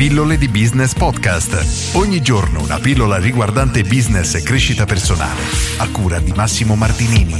Pillole di Business Podcast. Ogni giorno una pillola riguardante business e crescita personale. A cura di Massimo Martinini.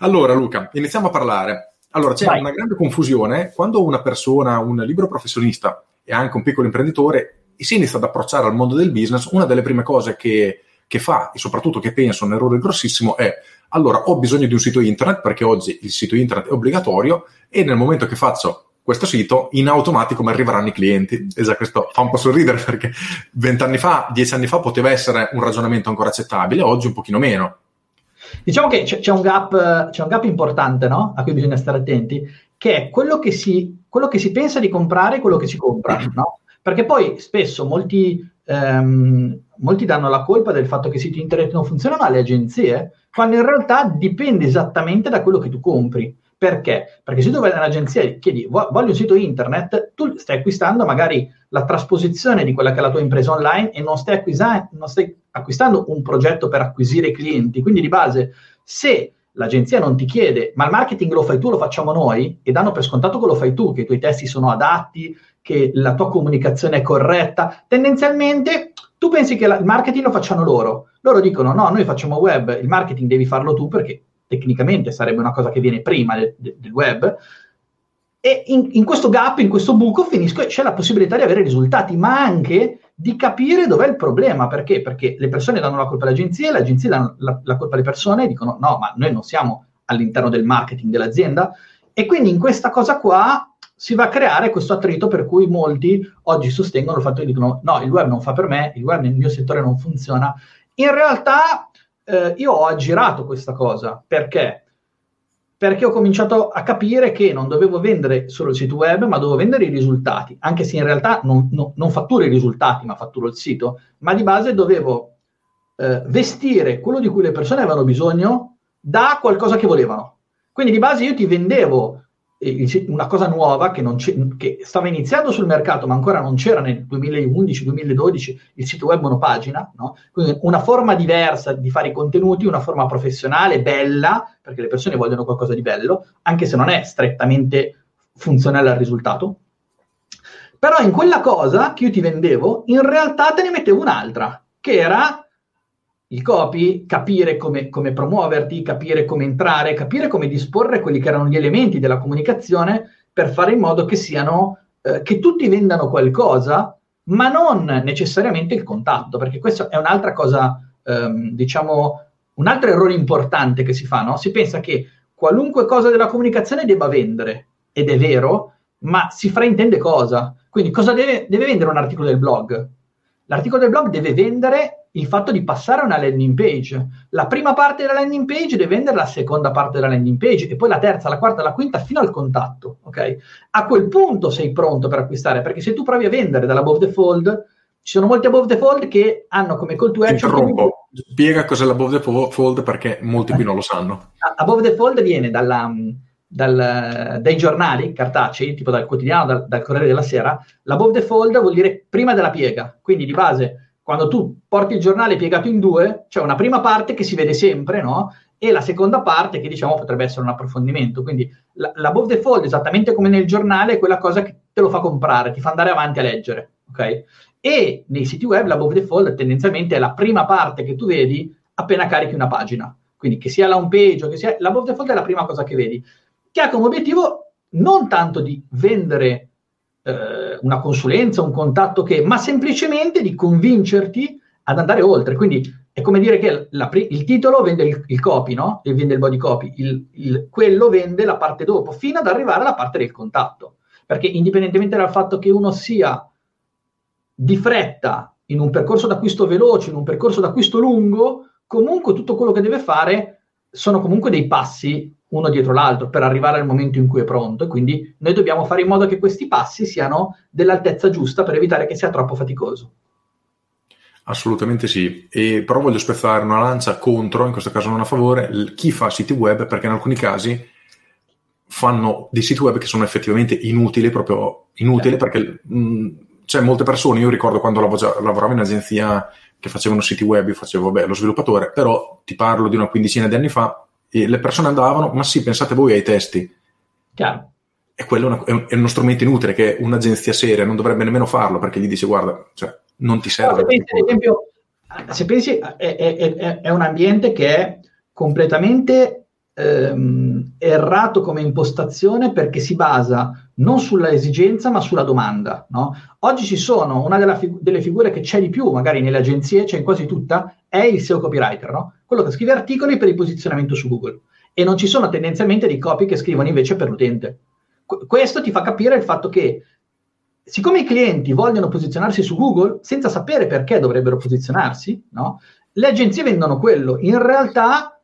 Allora Luca, iniziamo a parlare. Allora c'è Vai. una grande confusione quando una persona, un libero professionista e anche un piccolo imprenditore si inizia ad approcciare al mondo del business, una delle prime cose che, che fa e soprattutto che pensa un errore grossissimo è allora ho bisogno di un sito internet perché oggi il sito internet è obbligatorio e nel momento che faccio questo sito in automatico mi arriveranno i clienti. Esatto, questo fa un po' sorridere perché vent'anni fa, dieci anni fa poteva essere un ragionamento ancora accettabile, oggi un pochino meno. Diciamo che c'è, un gap, c'è un gap importante no? a cui bisogna stare attenti, che è quello che si, quello che si pensa di comprare e quello che si compra. No? Perché poi spesso molti, ehm, molti danno la colpa del fatto che i siti internet non funzionano alle agenzie, quando in realtà dipende esattamente da quello che tu compri. Perché? Perché se tu vai nell'agenzia e chiedi "Vo- voglio un sito internet, tu stai acquistando magari la trasposizione di quella che è la tua impresa online e non stai, acquisa- non stai acquistando un progetto per acquisire clienti. Quindi di base, se l'agenzia non ti chiede ma il marketing lo fai tu, lo facciamo noi, e danno per scontato che lo fai tu, che i tuoi testi sono adatti, che la tua comunicazione è corretta, tendenzialmente tu pensi che la- il marketing lo facciano loro. Loro dicono no, noi facciamo web, il marketing devi farlo tu perché tecnicamente sarebbe una cosa che viene prima de- de- del web. E in, in questo gap, in questo buco, finisco, c'è la possibilità di avere risultati, ma anche di capire dov'è il problema. Perché? Perché le persone danno la colpa alle agenzie, le agenzie danno la, la colpa alle persone e dicono no, ma noi non siamo all'interno del marketing dell'azienda. E quindi in questa cosa qua si va a creare questo attrito per cui molti oggi sostengono il fatto che dicono no, il web non fa per me, il web nel mio settore non funziona. In realtà eh, io ho aggirato questa cosa perché? Perché ho cominciato a capire che non dovevo vendere solo il sito web, ma dovevo vendere i risultati, anche se in realtà non, non- non fatturo i risultati, ma fatturo il sito, ma di base dovevo eh, vestire quello di cui le persone avevano bisogno da qualcosa che volevano. Quindi di base io ti vendevo una cosa nuova che, che stava iniziando sul mercato, ma ancora non c'era nel 2011-2012 il sito web monopagina, no? Quindi una forma diversa di fare i contenuti, una forma professionale, bella, perché le persone vogliono qualcosa di bello, anche se non è strettamente funzionale al risultato. Però in quella cosa che io ti vendevo, in realtà te ne mettevo un'altra, che era il copy, capire come, come promuoverti, capire come entrare, capire come disporre quelli che erano gli elementi della comunicazione per fare in modo che siano, eh, che tutti vendano qualcosa, ma non necessariamente il contatto, perché questa è un'altra cosa, ehm, diciamo, un altro errore importante che si fa, no? Si pensa che qualunque cosa della comunicazione debba vendere, ed è vero, ma si fraintende cosa. Quindi cosa deve, deve vendere un articolo del blog? L'articolo del blog deve vendere il fatto di passare a una landing page. La prima parte della landing page deve vendere la seconda parte della landing page e poi la terza, la quarta, la quinta fino al contatto. Ok? A quel punto sei pronto per acquistare, perché se tu provi a vendere dall'above the fold, ci sono molti above the fold che hanno come call to Ti action interrompo, spiega cos'è l'above the fo- fold perché molti qui non lo sanno. Above the Fold viene dalla, dal- dai giornali cartacei, tipo dal quotidiano, dal, dal Corriere della Sera. L'above the fold vuol dire prima della piega, quindi di base, quando tu porti il giornale piegato in due, c'è una prima parte che si vede sempre, no? E la seconda parte che diciamo potrebbe essere un approfondimento. Quindi la- l'above the fold, esattamente come nel giornale, è quella cosa che te lo fa comprare, ti fa andare avanti a leggere, ok? E nei siti web l'above the fold tendenzialmente è la prima parte che tu vedi appena carichi una pagina. Quindi che sia la home page o che sia l'above the fold è la prima cosa che vedi, che ha come obiettivo non tanto di vendere eh, una consulenza, un contatto che, ma semplicemente di convincerti ad andare oltre. Quindi è come dire che la il titolo vende il, il copy, no? E vende il body copy, il- il- quello vende la parte dopo, fino ad arrivare alla parte del contatto. Perché indipendentemente dal fatto che uno sia di fretta in un percorso d'acquisto veloce, in un percorso d'acquisto lungo, comunque tutto quello che deve fare sono comunque dei passi uno dietro l'altro per arrivare al momento in cui è pronto e quindi noi dobbiamo fare in modo che questi passi siano dell'altezza giusta per evitare che sia troppo faticoso. Assolutamente sì, e però voglio spezzare una lancia contro, in questo caso non a favore, chi fa siti web perché in alcuni casi fanno dei siti web che sono effettivamente inutili, proprio inutili perché mh, c'è molte persone, io ricordo quando lav- lavoravo in agenzia che facevano siti web, io facevo vabbè, lo sviluppatore, però ti parlo di una quindicina di anni fa e le persone andavano, ma sì, pensate voi ai testi. Chiaro? e quello è, una, è, un, è, uno strumento inutile che un'agenzia seria non dovrebbe nemmeno farlo perché gli dice guarda, cioè, non ti serve. No, pensi, ad esempio, se pensi è, è, un ambiente che è completamente ehm, errato come impostazione perché si basa non sulla esigenza ma sulla domanda. No? Oggi ci sono, una fig- delle figure che c'è di più, magari nelle agenzie, c'è in quasi tutta, è il SEO copywriter, no? quello che scrive articoli per il posizionamento su Google. E non ci sono tendenzialmente dei copy che scrivono invece per l'utente. Qu- questo ti fa capire il fatto che siccome i clienti vogliono posizionarsi su Google senza sapere perché dovrebbero posizionarsi, no? le agenzie vendono quello. In realtà,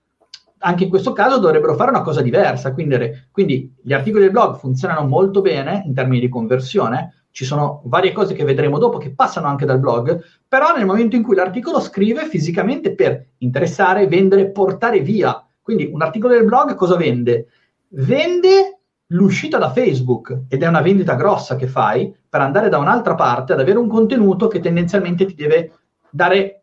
anche in questo caso, dovrebbero fare una cosa diversa. Quindi, quindi gli articoli del blog funzionano molto bene in termini di conversione. Ci sono varie cose che vedremo dopo che passano anche dal blog, però nel momento in cui l'articolo scrive fisicamente per interessare, vendere, portare via. Quindi un articolo del blog cosa vende? Vende l'uscita da Facebook ed è una vendita grossa che fai per andare da un'altra parte ad avere un contenuto che tendenzialmente ti deve dare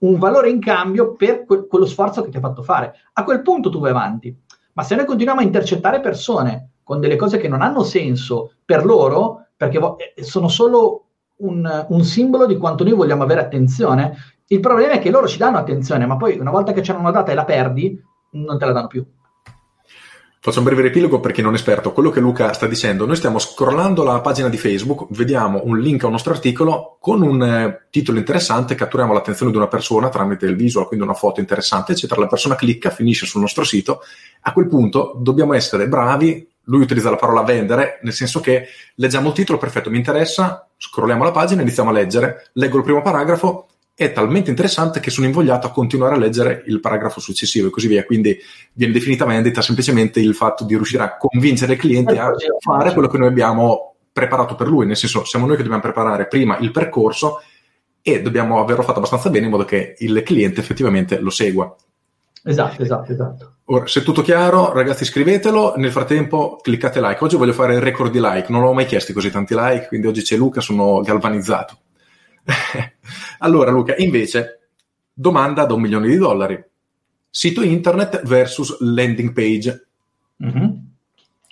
un valore in cambio per que- quello sforzo che ti ha fatto fare. A quel punto tu vai avanti. Ma se noi continuiamo a intercettare persone con delle cose che non hanno senso per loro, perché vo- eh, sono solo un, un simbolo di quanto noi vogliamo avere attenzione, il problema è che loro ci danno attenzione, ma poi una volta che c'è una data e la perdi, non te la danno più. Faccio un breve riepilogo per chi non è esperto. Quello che Luca sta dicendo, noi stiamo scrollando la pagina di Facebook, vediamo un link a un nostro articolo con un eh, titolo interessante, catturiamo l'attenzione di una persona tramite il visual, quindi una foto interessante, eccetera. La persona clicca, finisce sul nostro sito. A quel punto dobbiamo essere bravi. Lui utilizza la parola vendere, nel senso che leggiamo il titolo, perfetto, mi interessa, scrolliamo la pagina, iniziamo a leggere, leggo il primo paragrafo, è talmente interessante che sono invogliato a continuare a leggere il paragrafo successivo e così via. Quindi viene definita vendita semplicemente il fatto di riuscire a convincere il cliente a fare quello che noi abbiamo preparato per lui, nel senso siamo noi che dobbiamo preparare prima il percorso e dobbiamo averlo fatto abbastanza bene in modo che il cliente effettivamente lo segua. Esatto, esatto, esatto. Ora, se è tutto chiaro, ragazzi, scrivetelo. Nel frattempo, cliccate like. Oggi voglio fare il record di like. Non l'ho mai chiesto così tanti like, quindi oggi c'è Luca, sono galvanizzato. allora, Luca, invece, domanda da un milione di dollari. Sito internet versus landing page. Mm-hmm.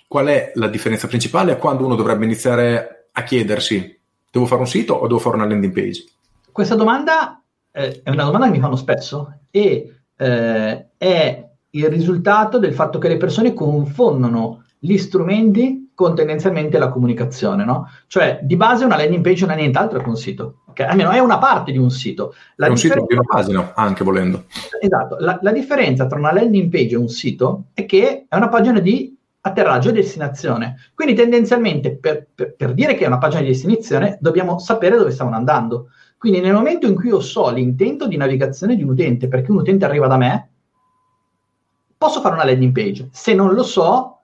Qual è la differenza principale? Quando uno dovrebbe iniziare a chiedersi devo fare un sito o devo fare una landing page? Questa domanda eh, è una domanda che mi fanno spesso e eh, è il risultato del fatto che le persone confondono gli strumenti con tendenzialmente la comunicazione, no? Cioè, di base una landing page non è nient'altro che un sito, okay? almeno è una parte di un sito. La è un differenza... sito di una pagina, anche volendo. Esatto, la, la, differenza tra una landing page e un sito è che è una pagina di atterraggio e destinazione. Quindi tendenzialmente per, per, per dire che è una pagina di destinazione dobbiamo sapere dove stiamo andando. Quindi nel momento in cui io so l'intento di navigazione di un utente, perché un utente arriva da me, posso fare una landing page. Se non lo so,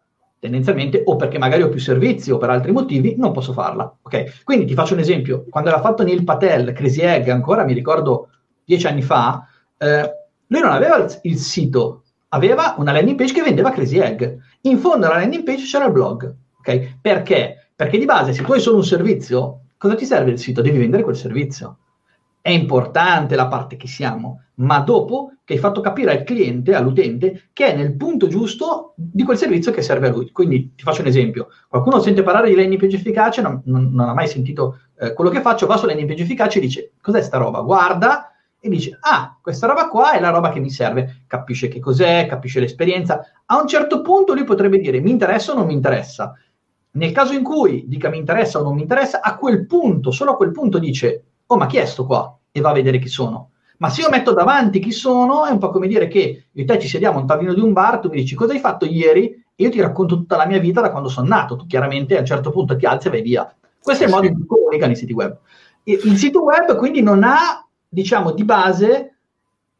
tendenzialmente o perché magari ho più servizi o per altri motivi non posso farla. Ok? Quindi ti faccio un esempio, quando aveva fatto Neil Patel Crazy Egg, ancora mi ricordo dieci anni fa, eh, lui non aveva il, sito, aveva una landing page che vendeva Crazy Egg. In fondo alla landing page c'era il blog. Ok? Perché? Perché di base se tu hai solo un servizio, cosa ti serve il sito? Devi vendere quel servizio è importante la parte che siamo, ma dopo che hai fatto capire al cliente, all'utente, che è nel punto giusto di quel servizio che serve a lui. Quindi ti faccio un esempio. Qualcuno sente parlare di landing page efficace, non, non, non ha mai sentito eh, quello che faccio, va su landing page efficace e dice, cos'è sta roba? Guarda e dice, ah, questa roba qua è la roba che mi serve. Capisce che cos'è, capisce l'esperienza. A un certo punto lui potrebbe dire, mi interessa o non mi interessa. Nel caso in cui dica mi interessa o non mi interessa, a quel punto, solo a quel punto dice, oh ma chi è sto qua? E va a vedere chi sono. Ma se io metto davanti chi sono, è un po' come dire che io e te ci sediamo a un tavolino di un bar, tu mi dici cosa hai fatto ieri e io ti racconto tutta la mia vita da quando sono nato. Tu chiaramente a un certo punto ti alzi e vai via. Questo è il modo in cui comunicano i siti web. Il sito web quindi non ha, diciamo, di base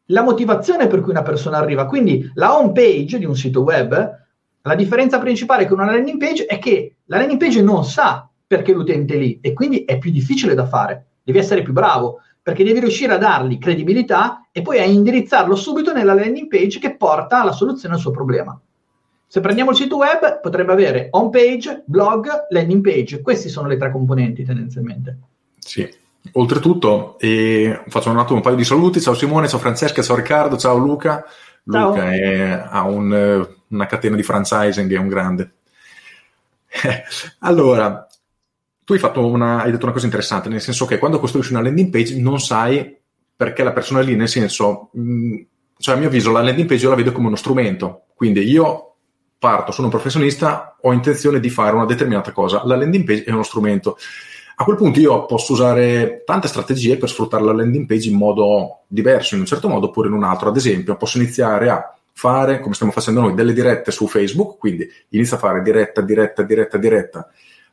la motivazione per cui una persona arriva. Quindi la home page di un sito web, la differenza principale con una landing page è che la landing page non sa perché l'utente è lì e quindi è più difficile da fare devi essere più bravo, perché devi riuscire a dargli credibilità e poi a indirizzarlo subito nella landing page che porta alla soluzione al suo problema. Se prendiamo il sito web, potrebbe avere home page, blog, landing page. Queste sono le tre componenti tendenzialmente. Sì. Oltretutto, eh, faccio un attimo un paio di saluti. Ciao Simone, ciao Francesca, ciao Riccardo, ciao Luca. Ciao. Luca è, ha un, una catena di franchising, è un grande. allora, tu hai, una, hai detto una cosa interessante, nel senso che quando costruisci una landing page non sai perché la persona lì, nel senso, mh, mm, cioè a mio avviso la landing page io la vedo come uno strumento, quindi io parto, sono un professionista, ho intenzione di fare una determinata cosa, la landing page è uno strumento. A quel punto io posso usare tante strategie per sfruttare la landing page in modo diverso, in un certo modo oppure in un altro. Ad esempio, posso iniziare a fare, come stiamo facendo noi, delle dirette su Facebook, quindi inizio a fare diretta, diretta, diretta, diretta.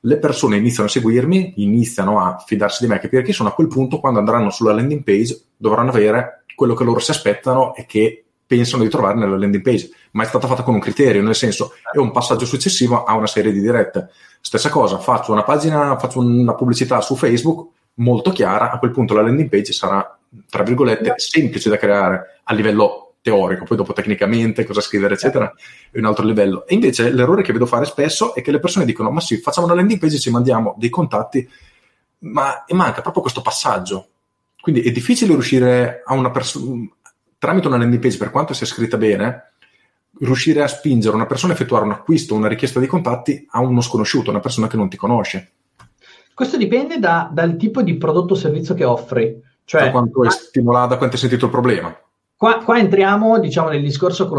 Le persone iniziano a seguirmi, iniziano a fidarsi di me, chi sono. A quel punto, quando andranno sulla landing page, dovranno avere quello che loro si aspettano e che pensano di trovare nella landing page, ma è stata fatta con un criterio, nel senso è un passaggio successivo a una serie di dirette. Stessa cosa, faccio una pagina, faccio una pubblicità su Facebook molto chiara, a quel punto la landing page sarà, tra virgolette, semplice da creare a livello teorico, poi dopo tecnicamente cosa scrivere, eccetera, è un altro livello. E invece l'errore che vedo fare spesso è che le persone dicono: Ma sì, facciamo una landing page e ci mandiamo dei contatti, ma manca proprio questo passaggio. Quindi è difficile riuscire a una persona, tramite una landing page, per quanto sia scritta bene, riuscire a spingere una persona a effettuare un acquisto, una richiesta di contatti a uno sconosciuto, una persona che non ti conosce. Questo dipende da, dal tipo di prodotto o servizio che offri. Cioè, da quanto hai stimolato, da quanto hai sentito il problema. Qua, qua entriamo diciamo, nel discorso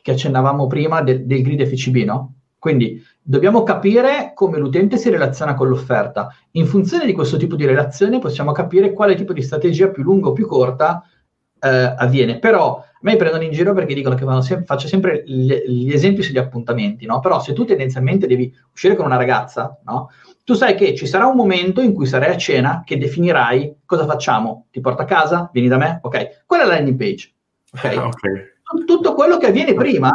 che accennavamo prima del, del grid FCB, no? Quindi dobbiamo capire come l'utente si relaziona con l'offerta. In funzione di questo tipo di relazione possiamo capire quale tipo di strategia più lunga o più corta eh, avviene. Però a me prendono in giro perché dicono che sem- faccio sempre gli, gli, esempi sugli appuntamenti, no? Però se tu tendenzialmente devi uscire con una ragazza, no? Tu sai che ci sarà un momento in cui sarai a cena che definirai cosa facciamo. Ti porto a casa? Vieni da me? Ok. Quella è la landing page. Okay? Tutto quello che avviene prima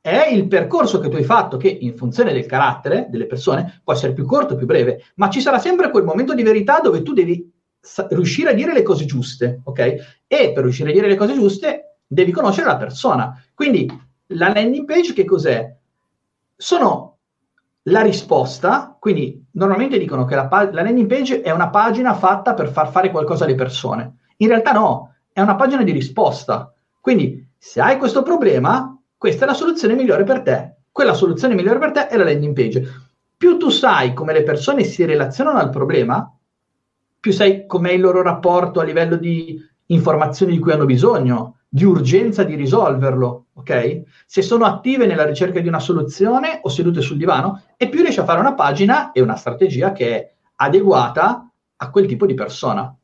è il percorso che tu hai fatto, che in funzione del carattere delle persone può essere più corto o più breve, ma ci sarà sempre quel momento di verità dove tu devi sa- riuscire a dire le cose giuste, ok? E per riuscire a dire le cose giuste devi conoscere la persona. Quindi la landing page che cos'è? Sono la risposta, quindi normalmente dicono che la, la, landing page è una pagina fatta per far fare qualcosa alle persone. In realtà no, è una pagina di risposta. Quindi se hai questo problema, questa è la soluzione migliore per te. Quella soluzione migliore per te è la landing page. Più tu sai come le persone si relazionano al problema, più sai com'è il loro rapporto a livello di informazioni di cui hanno bisogno, di urgenza di risolverlo, ok? Se sono attive nella ricerca di una soluzione o sedute sul divano, e più riesci a fare una pagina e una strategia che è adeguata a quel tipo di persona.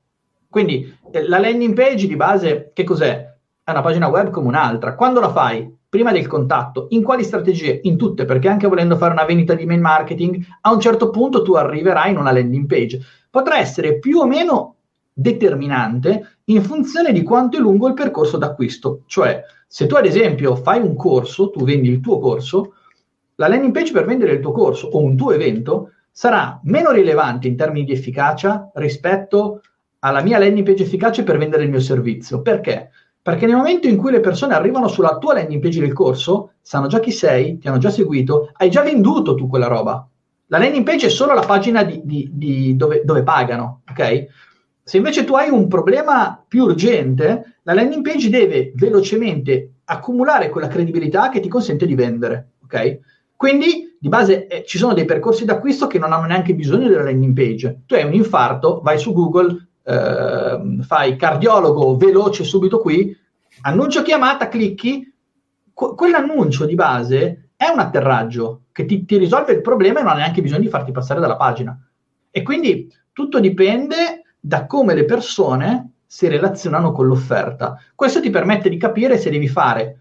Quindi eh, la landing page di base, che cos'è? È una pagina web come un'altra. Quando la fai? Prima del contatto. In quali strategie? In tutte, perché anche volendo fare una vendita di mail marketing, a un certo punto tu arriverai in una landing page. Potrà essere più o meno determinante in funzione di quanto è lungo il percorso d'acquisto. Cioè, se tu ad esempio fai un corso, tu vendi il tuo corso, la landing page per vendere il tuo corso o un tuo evento sarà meno rilevante in termini di efficacia rispetto alla mia landing page efficace per vendere il mio servizio. Perché? Perché nel momento in cui le persone arrivano sulla tua landing page del corso, sanno già chi sei, ti hanno già seguito, hai già venduto tu quella roba. La landing page è solo la pagina di, di, di dove, dove pagano, ok? Se invece tu hai un problema più urgente, la landing page deve velocemente accumulare quella credibilità che ti consente di vendere. Ok? Quindi di base eh, ci sono dei percorsi d'acquisto che non hanno neanche bisogno della landing page. Tu hai un infarto, vai su Google, eh, fai cardiologo veloce subito qui, annuncio chiamata, clicchi, que- quell'annuncio di base è un atterraggio che ti, ti risolve il problema e non ha neanche bisogno di farti passare dalla pagina. E quindi tutto dipende da come le persone si relazionano con l'offerta. Questo ti permette di capire se devi fare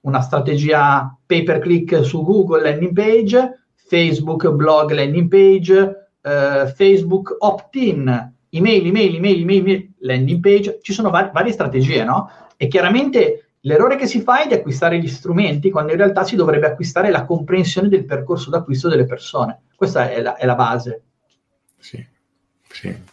una strategia pay per click su Google landing page, Facebook blog landing page, eh, Facebook opt-in, email, email, email, email, landing page, ci sono var- varie strategie, no? E chiaramente l'errore che si fa è di acquistare gli strumenti quando in realtà si dovrebbe acquistare la comprensione del percorso d'acquisto delle persone. Questa è la, è la base. Sì, sì.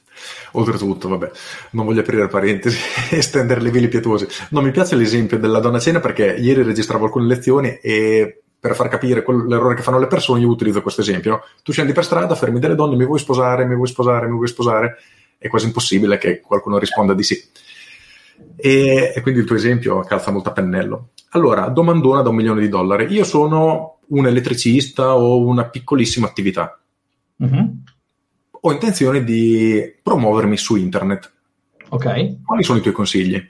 Oltretutto, vabbè, non voglio aprire parentesi e stendere le veli pietose. Non mi piace l'esempio della donna cena perché ieri registravo alcune lezioni e per far capire l'errore che fanno le persone io utilizzo questo esempio. No? Tu scendi per strada, fermi delle donne, mi vuoi sposare, mi vuoi sposare, mi vuoi sposare? È quasi impossibile che qualcuno risponda di sì. E, e, quindi il tuo esempio calza molto a pennello. Allora, domandona da un milione di dollari. Io sono un elettricista o una piccolissima attività. Mm-hmm. Ho intenzione di promuovermi su internet. Ok. Quali sono i tuoi consigli?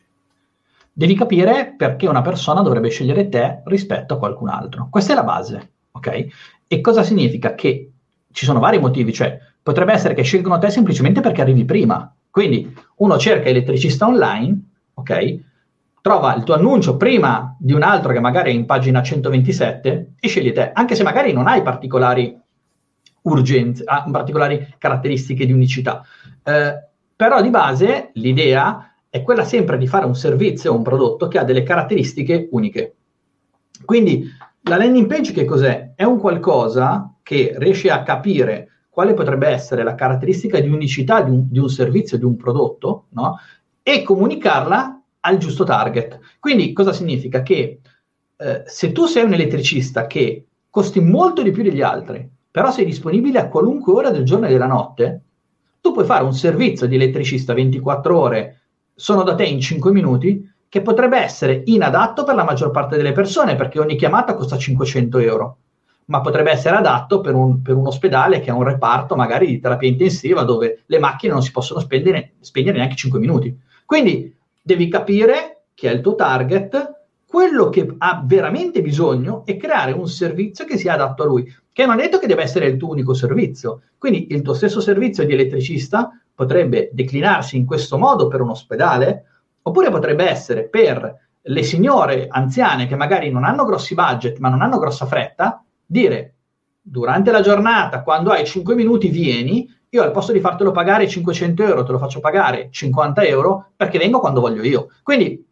Devi capire perché una persona dovrebbe scegliere te rispetto a qualcun altro. Questa è la base, ok? E cosa significa? Che ci sono vari motivi, cioè potrebbe essere che scelgono te semplicemente perché arrivi prima. Quindi uno cerca elettricista online, ok? Trova il tuo annuncio prima di un altro che magari è in pagina 127 e sceglie te, anche se magari non hai particolari urgenze, ah, particolari caratteristiche di unicità. Eh, però di base l'idea è quella sempre di fare un servizio o un prodotto che ha delle caratteristiche uniche. Quindi la landing page che cos'è? È un qualcosa che riesce a capire quale potrebbe essere la caratteristica di unicità di un, di un servizio, di un prodotto, no? e comunicarla al giusto target. Quindi cosa significa? Che eh, se tu sei un elettricista che costi molto di più degli altri, però sei disponibile a qualunque ora del giorno e della notte, tu puoi fare un servizio di elettricista 24 ore, sono da te in 5 minuti, che potrebbe essere inadatto per la maggior parte delle persone, perché ogni chiamata costa 500 euro ma potrebbe essere adatto per un, per un, ospedale che ha un reparto magari di terapia intensiva dove le macchine non si possono spegnere neanche 5 minuti. Quindi devi capire chi è il tuo target, quello che ha veramente bisogno e creare un servizio che sia adatto a lui, che non è detto che deve essere il tuo unico servizio. Quindi il tuo stesso servizio di elettricista potrebbe declinarsi in questo modo per un ospedale, oppure potrebbe essere per le signore anziane che magari non hanno grossi budget ma non hanno grossa fretta dire durante la giornata, quando hai 5 minuti, vieni, io al posto di fartelo pagare 500 euro, te lo faccio pagare 50 euro perché vengo quando voglio io. Quindi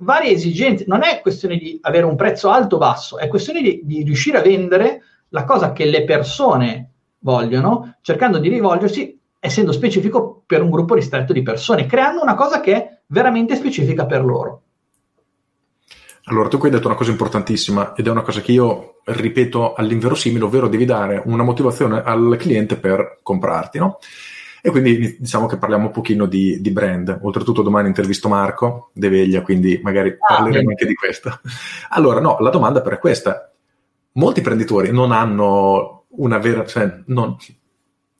varie esigenze, non è questione di avere un prezzo alto o basso, è questione di, di riuscire a vendere la cosa che le persone vogliono, cercando di rivolgersi, essendo specifico per un gruppo ristretto di persone, creando una cosa che è veramente specifica per loro. Allora, tu qui hai detto una cosa importantissima ed è una cosa che io ripeto all'inverosimile, ovvero devi dare una motivazione al cliente per comprarti, no? E quindi diciamo che parliamo un pochino di, di brand. Oltretutto domani intervisto Marco De Veglia, quindi magari ah, parleremo bene. anche di questo. Allora, no, la domanda però è questa. Molti imprenditori non hanno una vera... Cioè, non,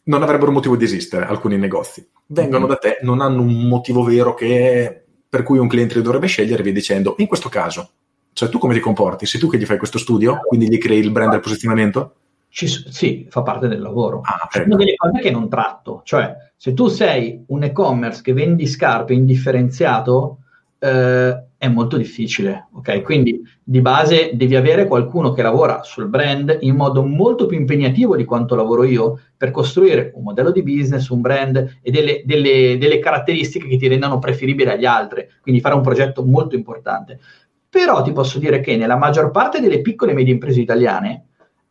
non avrebbero motivo di esistere alcuni negozi. Vengono mm-hmm. da te, non hanno un motivo vero che, per cui un cliente li dovrebbe scegliere, via dicendo, in questo caso cioè, tu come ti comporti? Sei tu che gli fai questo studio, quindi gli crei il brand del posizionamento? Ci, sì, fa parte del lavoro. Ah, ecco. Sono delle cose che non tratto. Cioè, se tu sei un e-commerce che vendi scarpe indifferenziato, eh, è molto difficile. Ok, quindi di base devi avere qualcuno che lavora sul brand in modo molto più impegnativo di quanto lavoro io per costruire un modello di business, un brand e delle, delle, delle caratteristiche che ti rendano preferibile agli altri. Quindi fare un progetto molto importante. Però ti posso dire che nella maggior parte delle piccole e medie imprese italiane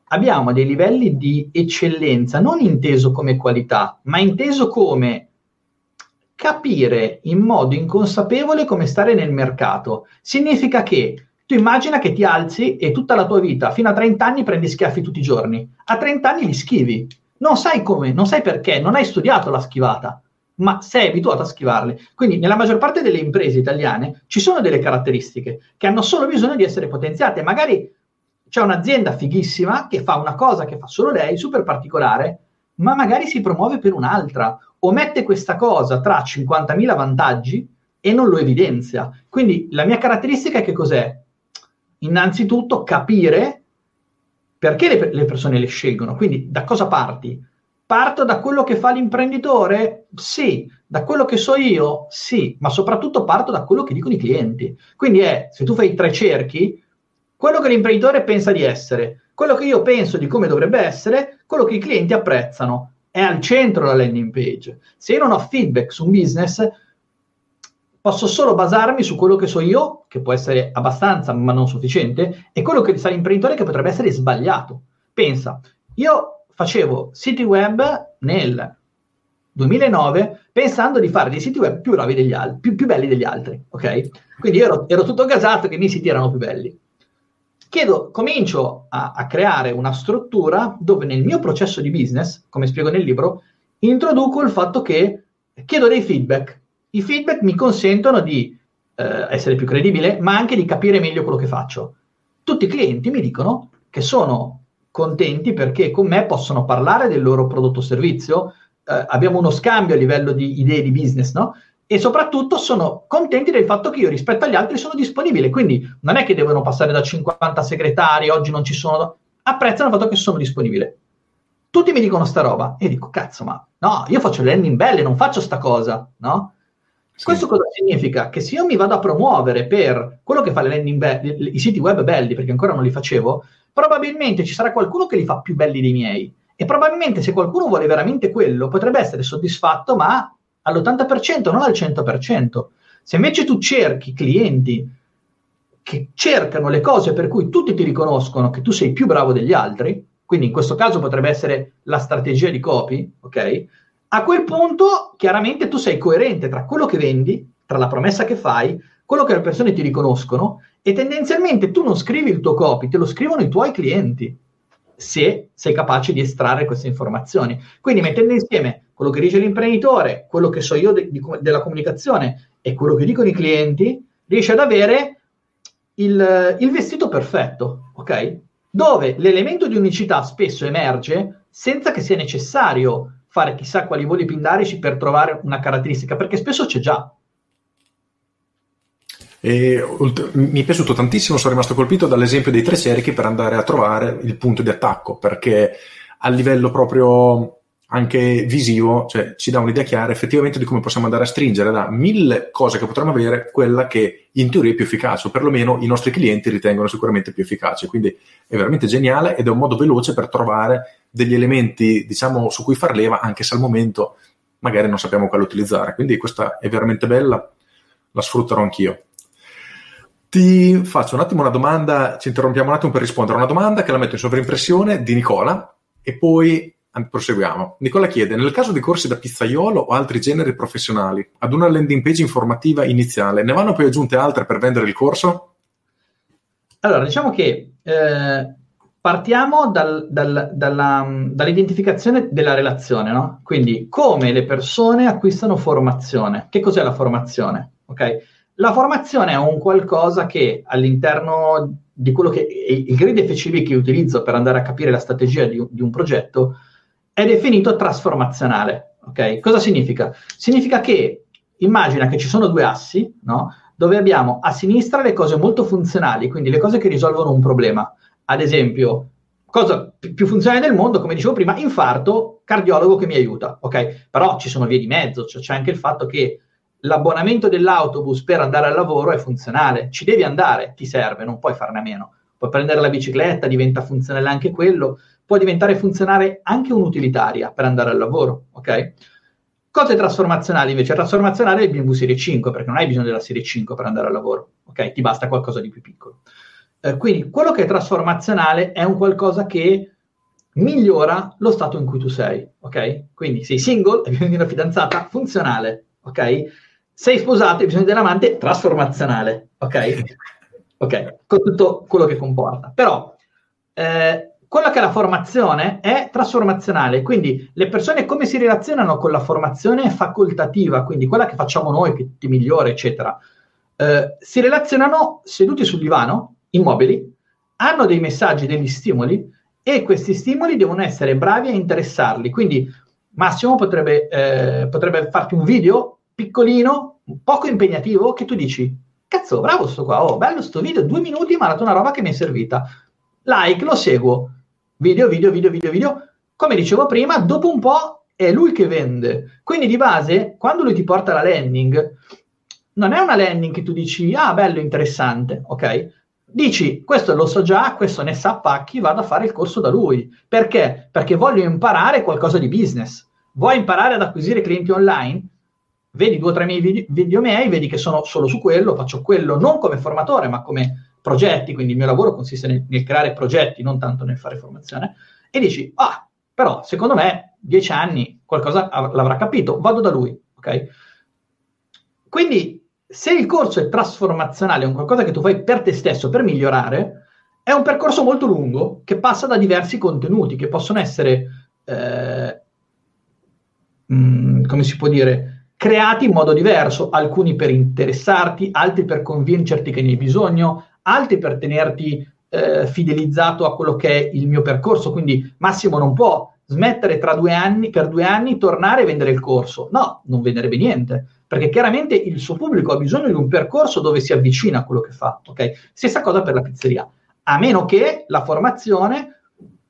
abbiamo dei livelli di eccellenza, non inteso come qualità, ma inteso come capire in modo inconsapevole come stare nel mercato. Significa che tu immagina che ti alzi e tutta la tua vita, fino a 30 anni, prendi schiaffi tutti i giorni. A 30 anni li schivi. Non sai come, non sai perché, non hai studiato la schivata ma sei abituato a schivarle. Quindi nella maggior parte delle imprese italiane ci sono delle caratteristiche che hanno solo bisogno di essere potenziate. Magari c'è un'azienda fighissima che fa una cosa che fa solo lei, super particolare, ma magari si promuove per un'altra o mette questa cosa tra 50.000 vantaggi e non lo evidenzia. Quindi la mia caratteristica è che cos'è? Innanzitutto capire perché le, le persone le scelgono, quindi da cosa parti? Parto da quello che fa l'imprenditore? Sì. Da quello che so io? Sì. Ma soprattutto parto da quello che dicono i clienti. Quindi è, se tu fai tre cerchi, quello che l'imprenditore pensa di essere, quello che io penso di come dovrebbe essere, quello che i clienti apprezzano. È al centro la landing page. Se io non ho feedback su un business, posso solo basarmi su quello che so io, che può essere abbastanza ma non sufficiente, e quello che sa l'imprenditore che potrebbe essere sbagliato. Pensa, io facevo siti web nel 2009 pensando di fare dei siti web più, degli al- più, più belli degli altri, ok? Quindi ero, ero, tutto gasato che i miei siti erano più belli. Chiedo, comincio a, a creare una struttura dove nel mio processo di business, come spiego nel libro, introduco il fatto che chiedo dei feedback. I feedback mi consentono di eh, essere più credibile, ma anche di capire meglio quello che faccio. Tutti i clienti mi dicono che sono contenti perché con me possono parlare del loro prodotto o servizio, eh, abbiamo uno scambio a livello di idee di business, no? E soprattutto sono contenti del fatto che io rispetto agli altri sono disponibile, quindi non è che devono passare da 50 segretari, oggi non ci sono, apprezzano il fatto che sono disponibile. Tutti mi dicono sta roba e dico, cazzo, ma no, io faccio le landing belle, non faccio sta cosa, no? Sì. Questo cosa significa? Che se io mi vado a promuovere per quello che fa le landing be- i siti web belli, perché ancora non li facevo, probabilmente ci sarà qualcuno che li fa più belli dei miei. E probabilmente se qualcuno vuole veramente quello, potrebbe essere soddisfatto, ma all'80%, non al 100%. Se invece tu cerchi clienti che cercano le cose per cui tutti ti riconoscono che tu sei più bravo degli altri, quindi in questo caso potrebbe essere la strategia di copy, ok? A quel punto chiaramente tu sei coerente tra quello che vendi, tra la promessa che fai, quello che le persone ti riconoscono e tendenzialmente tu non scrivi il tuo copy, te lo scrivono i tuoi clienti se sei capace di estrarre queste informazioni. Quindi mettendo insieme quello che dice l'imprenditore, quello che so io de- di, della comunicazione e quello che dicono i clienti, riesci ad avere il, il vestito perfetto, ok? Dove l'elemento di unicità spesso emerge senza che sia necessario fare chissà quali voli pindarici per trovare una caratteristica, perché spesso c'è già. E, mi è piaciuto tantissimo, sono rimasto colpito dall'esempio dei tre cerchi per andare a trovare il punto di attacco, perché a livello proprio anche visivo, cioè ci dà un'idea chiara effettivamente di come possiamo andare a stringere da mille cose che potremmo avere quella che in teoria è più efficace, o perlomeno i nostri clienti ritengono sicuramente più efficace. Quindi è veramente geniale ed è un modo veloce per trovare degli elementi, diciamo, su cui far leva, anche se al momento magari non sappiamo quale utilizzare. Quindi questa è veramente bella, la sfrutterò anch'io. Ti faccio un attimo una domanda, ci interrompiamo un attimo per rispondere a una domanda che la metto in sovraimpressione di Nicola e poi proseguiamo. Nicola chiede: Nel caso di corsi da pizzaiolo o altri generi professionali, ad una landing page informativa iniziale, ne vanno poi aggiunte altre per vendere il corso? Allora, diciamo che eh, partiamo dal, dal, dalla, dall'identificazione della relazione, no? Quindi, come le persone acquistano formazione. Che cos'è la formazione? Ok? La formazione è un qualcosa che all'interno di quello che il grid FCV che utilizzo per andare a capire la strategia di, di un progetto è definito trasformazionale. Okay? Cosa significa? Significa che immagina che ci sono due assi, no? dove abbiamo a sinistra le cose molto funzionali, quindi le cose che risolvono un problema. Ad esempio, cosa più funzionale del mondo, come dicevo prima, infarto, cardiologo che mi aiuta, ok? Però ci sono vie di mezzo, cioè c'è anche il fatto che l'abbonamento dell'autobus per andare al lavoro è funzionale, ci devi andare, ti serve, non puoi farne a meno. Puoi prendere la bicicletta, diventa funzionale anche quello, può diventare funzionale anche un'utilitaria per andare al lavoro, ok? Cose trasformazionali invece, trasformazionale è il BMW Serie 5, perché non hai bisogno della Serie 5 per andare al lavoro, ok? Ti basta qualcosa di più piccolo. Eh, quindi quello che è trasformazionale è un qualcosa che migliora lo stato in cui tu sei, ok? Quindi sei single, hai bisogno di una fidanzata funzionale, ok? Sei sposato, hai bisogno dell'amante trasformazionale, ok? Ok, con tutto quello che comporta. Però eh, quella che è la formazione è trasformazionale, quindi le persone come si relazionano con la formazione facoltativa, quindi quella che facciamo noi, che ti migliora, eccetera, eh, si relazionano seduti sul divano, immobili, hanno dei messaggi, degli stimoli e questi stimoli devono essere bravi a interessarli. Quindi Massimo potrebbe, eh, potrebbe farti un video piccolino, poco impegnativo, che tu dici, cazzo, bravo sto qua, oh, bello sto video, due minuti, ma ha dato una roba che mi è servita. Like, lo seguo video, video, video, video, video. Come dicevo prima, dopo un po' è lui che vende. Quindi di base, quando lui ti porta la landing, non è una landing che tu dici, ah, bello, interessante, ok? Dici, questo lo so già, questo ne sa pacchi, vado a fare il corso da lui. Perché? Perché voglio imparare qualcosa di business. Vuoi imparare ad acquisire clienti online? Vedi due o tre miei video, video miei, vedi che sono solo su quello, faccio quello non come formatore, ma come progetti, quindi il mio lavoro consiste nel, nel creare progetti, non tanto nel fare formazione, e dici, ah, però secondo me dieci anni qualcosa av- l'avrà capito, vado da lui, ok? Quindi se il corso è trasformazionale, è un qualcosa che tu fai per te stesso, per migliorare, è un percorso molto lungo che passa da diversi contenuti che possono essere, eh, mh, mm, come si può dire, creati in modo diverso, alcuni per interessarti, altri per convincerti che ne hai bisogno, altri per tenerti eh, fidelizzato a quello che è il mio percorso. Quindi Massimo non può smettere tra due anni, per due anni, tornare e vendere il corso. No, non venderebbe niente, perché chiaramente il suo pubblico ha bisogno di un percorso dove si avvicina a quello che fa. Okay? Stessa cosa per la pizzeria, a meno che la formazione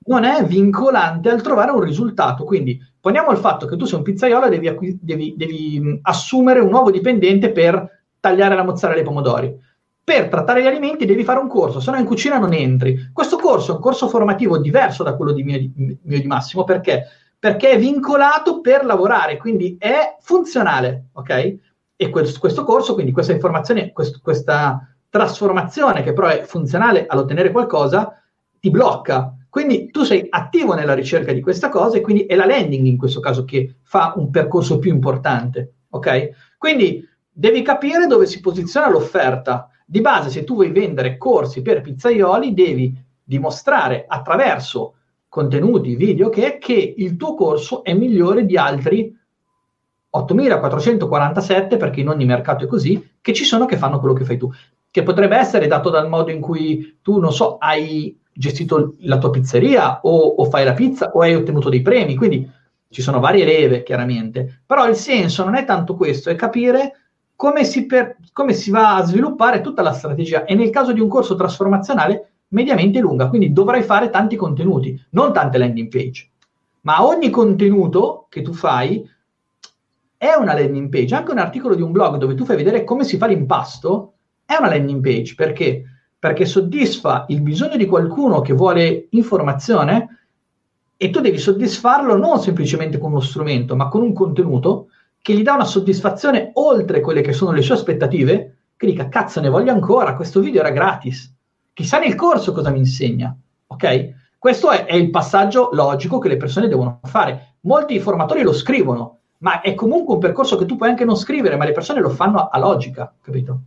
non è vincolante al trovare un risultato. Quindi poniamo il fatto che tu sei un pizzaiolo e devi, acqu- devi, devi assumere un nuovo dipendente per tagliare la mozzarella e i pomodori per trattare gli alimenti devi fare un corso, se no in cucina non entri. Questo corso è un corso formativo diverso da quello di mio, mio di Massimo, perché? Perché è vincolato per lavorare, quindi è funzionale, ok? E questo, questo corso, quindi questa informazione, quest, questa trasformazione che però è funzionale all'ottenere qualcosa, ti blocca. Quindi tu sei attivo nella ricerca di questa cosa e quindi è la landing in questo caso che fa un percorso più importante, ok? Quindi devi capire dove si posiziona l'offerta di base, se tu vuoi vendere corsi per pizzaioli, devi dimostrare attraverso contenuti, video, che, che il tuo corso è migliore di altri 8447, perché in ogni mercato è così, che ci sono che fanno quello che fai tu. Che potrebbe essere dato dal modo in cui tu, non so, hai gestito la tua pizzeria o, o fai la pizza o hai ottenuto dei premi. Quindi ci sono varie leve, chiaramente. Però il senso non è tanto questo, è capire come si, per, come si va a sviluppare tutta la strategia e nel caso di un corso trasformazionale mediamente lunga, quindi dovrai fare tanti contenuti, non tante landing page, ma ogni contenuto che tu fai è una landing page, anche un articolo di un blog dove tu fai vedere come si fa l'impasto è una landing page, perché? Perché soddisfa il bisogno di qualcuno che vuole informazione e tu devi soddisfarlo non semplicemente con uno strumento, ma con un contenuto che gli dà una soddisfazione oltre quelle che sono le sue aspettative, che dica cazzo ne voglio ancora, questo video era gratis, chissà nel corso cosa mi insegna, ok? Questo è, è il passaggio logico che le persone devono fare. Molti formatori lo scrivono, ma è comunque un percorso che tu puoi anche non scrivere, ma le persone lo fanno a, a logica, capito?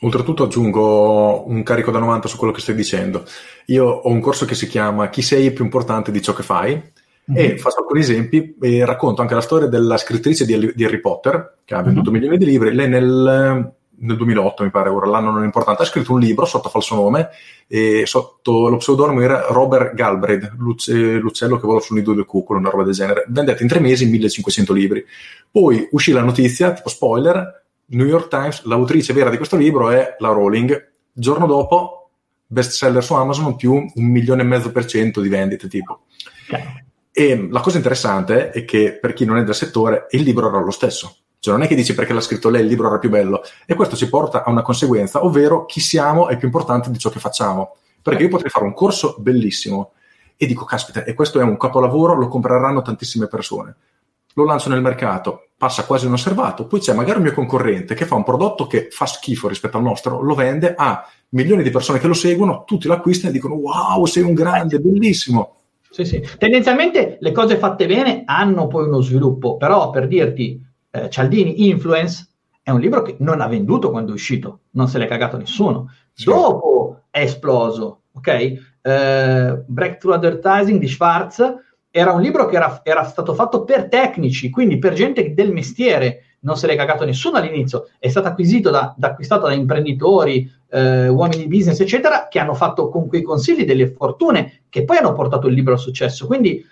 Oltretutto aggiungo un carico da 90 su quello che stai dicendo. Io ho un corso che si chiama Chi sei più importante di ciò che fai, e mhm. faccio alcuni esempi e racconto anche la storia della scrittrice di, di Harry Potter, che ha venduto mm-hmm. milioni di libri. Lei nel, nel 2008, mi pare, ora l'anno non è importante, ha scritto un libro sotto falso nome e sotto lo pseudonimo era Robert Galbraith, l'uccello che vola sul nido del cuculo, una roba del genere. Vendette in tre mesi 1500 libri. Poi uscì la notizia, tipo spoiler, New York Times, l'autrice vera di questo libro è la Rowling. Giorno dopo, best seller su Amazon, più un milione e mezzo per cento di vendite, tipo. Okay. E la cosa interessante è che per chi non è del settore, il libro era lo stesso. Cioè non è che dici perché l'ha scritto lei, il libro era più bello. E questo ci porta a una conseguenza, ovvero chi siamo è più importante di ciò che facciamo. Perché io potrei fare un corso bellissimo e dico, caspita, e questo è un capolavoro, lo compreranno tantissime persone. Lo lancio nel mercato, passa quasi inosservato, poi c'è magari un mio concorrente che fa un prodotto che fa schifo rispetto al nostro, lo vende, ha milioni di persone che lo seguono, tutti lo acquistano e dicono wow, sei un grande, bellissimo sì, sì. Tendenzialmente le cose fatte bene hanno poi uno sviluppo, però per dirti, eh, Cialdini Influence è un libro che non ha venduto quando è uscito, non se l'è cagato nessuno. Sì. Dopo è esploso, ok? Eh, Breakthrough Advertising di Schwartz era un libro che era, era stato fatto per tecnici, quindi per gente del mestiere, non se l'è cagato nessuno all'inizio, è stato acquisito da, da, acquistato da imprenditori, eh, uomini di business, eccetera, che hanno fatto con quei consigli delle fortune che poi hanno portato il libro al successo. Quindi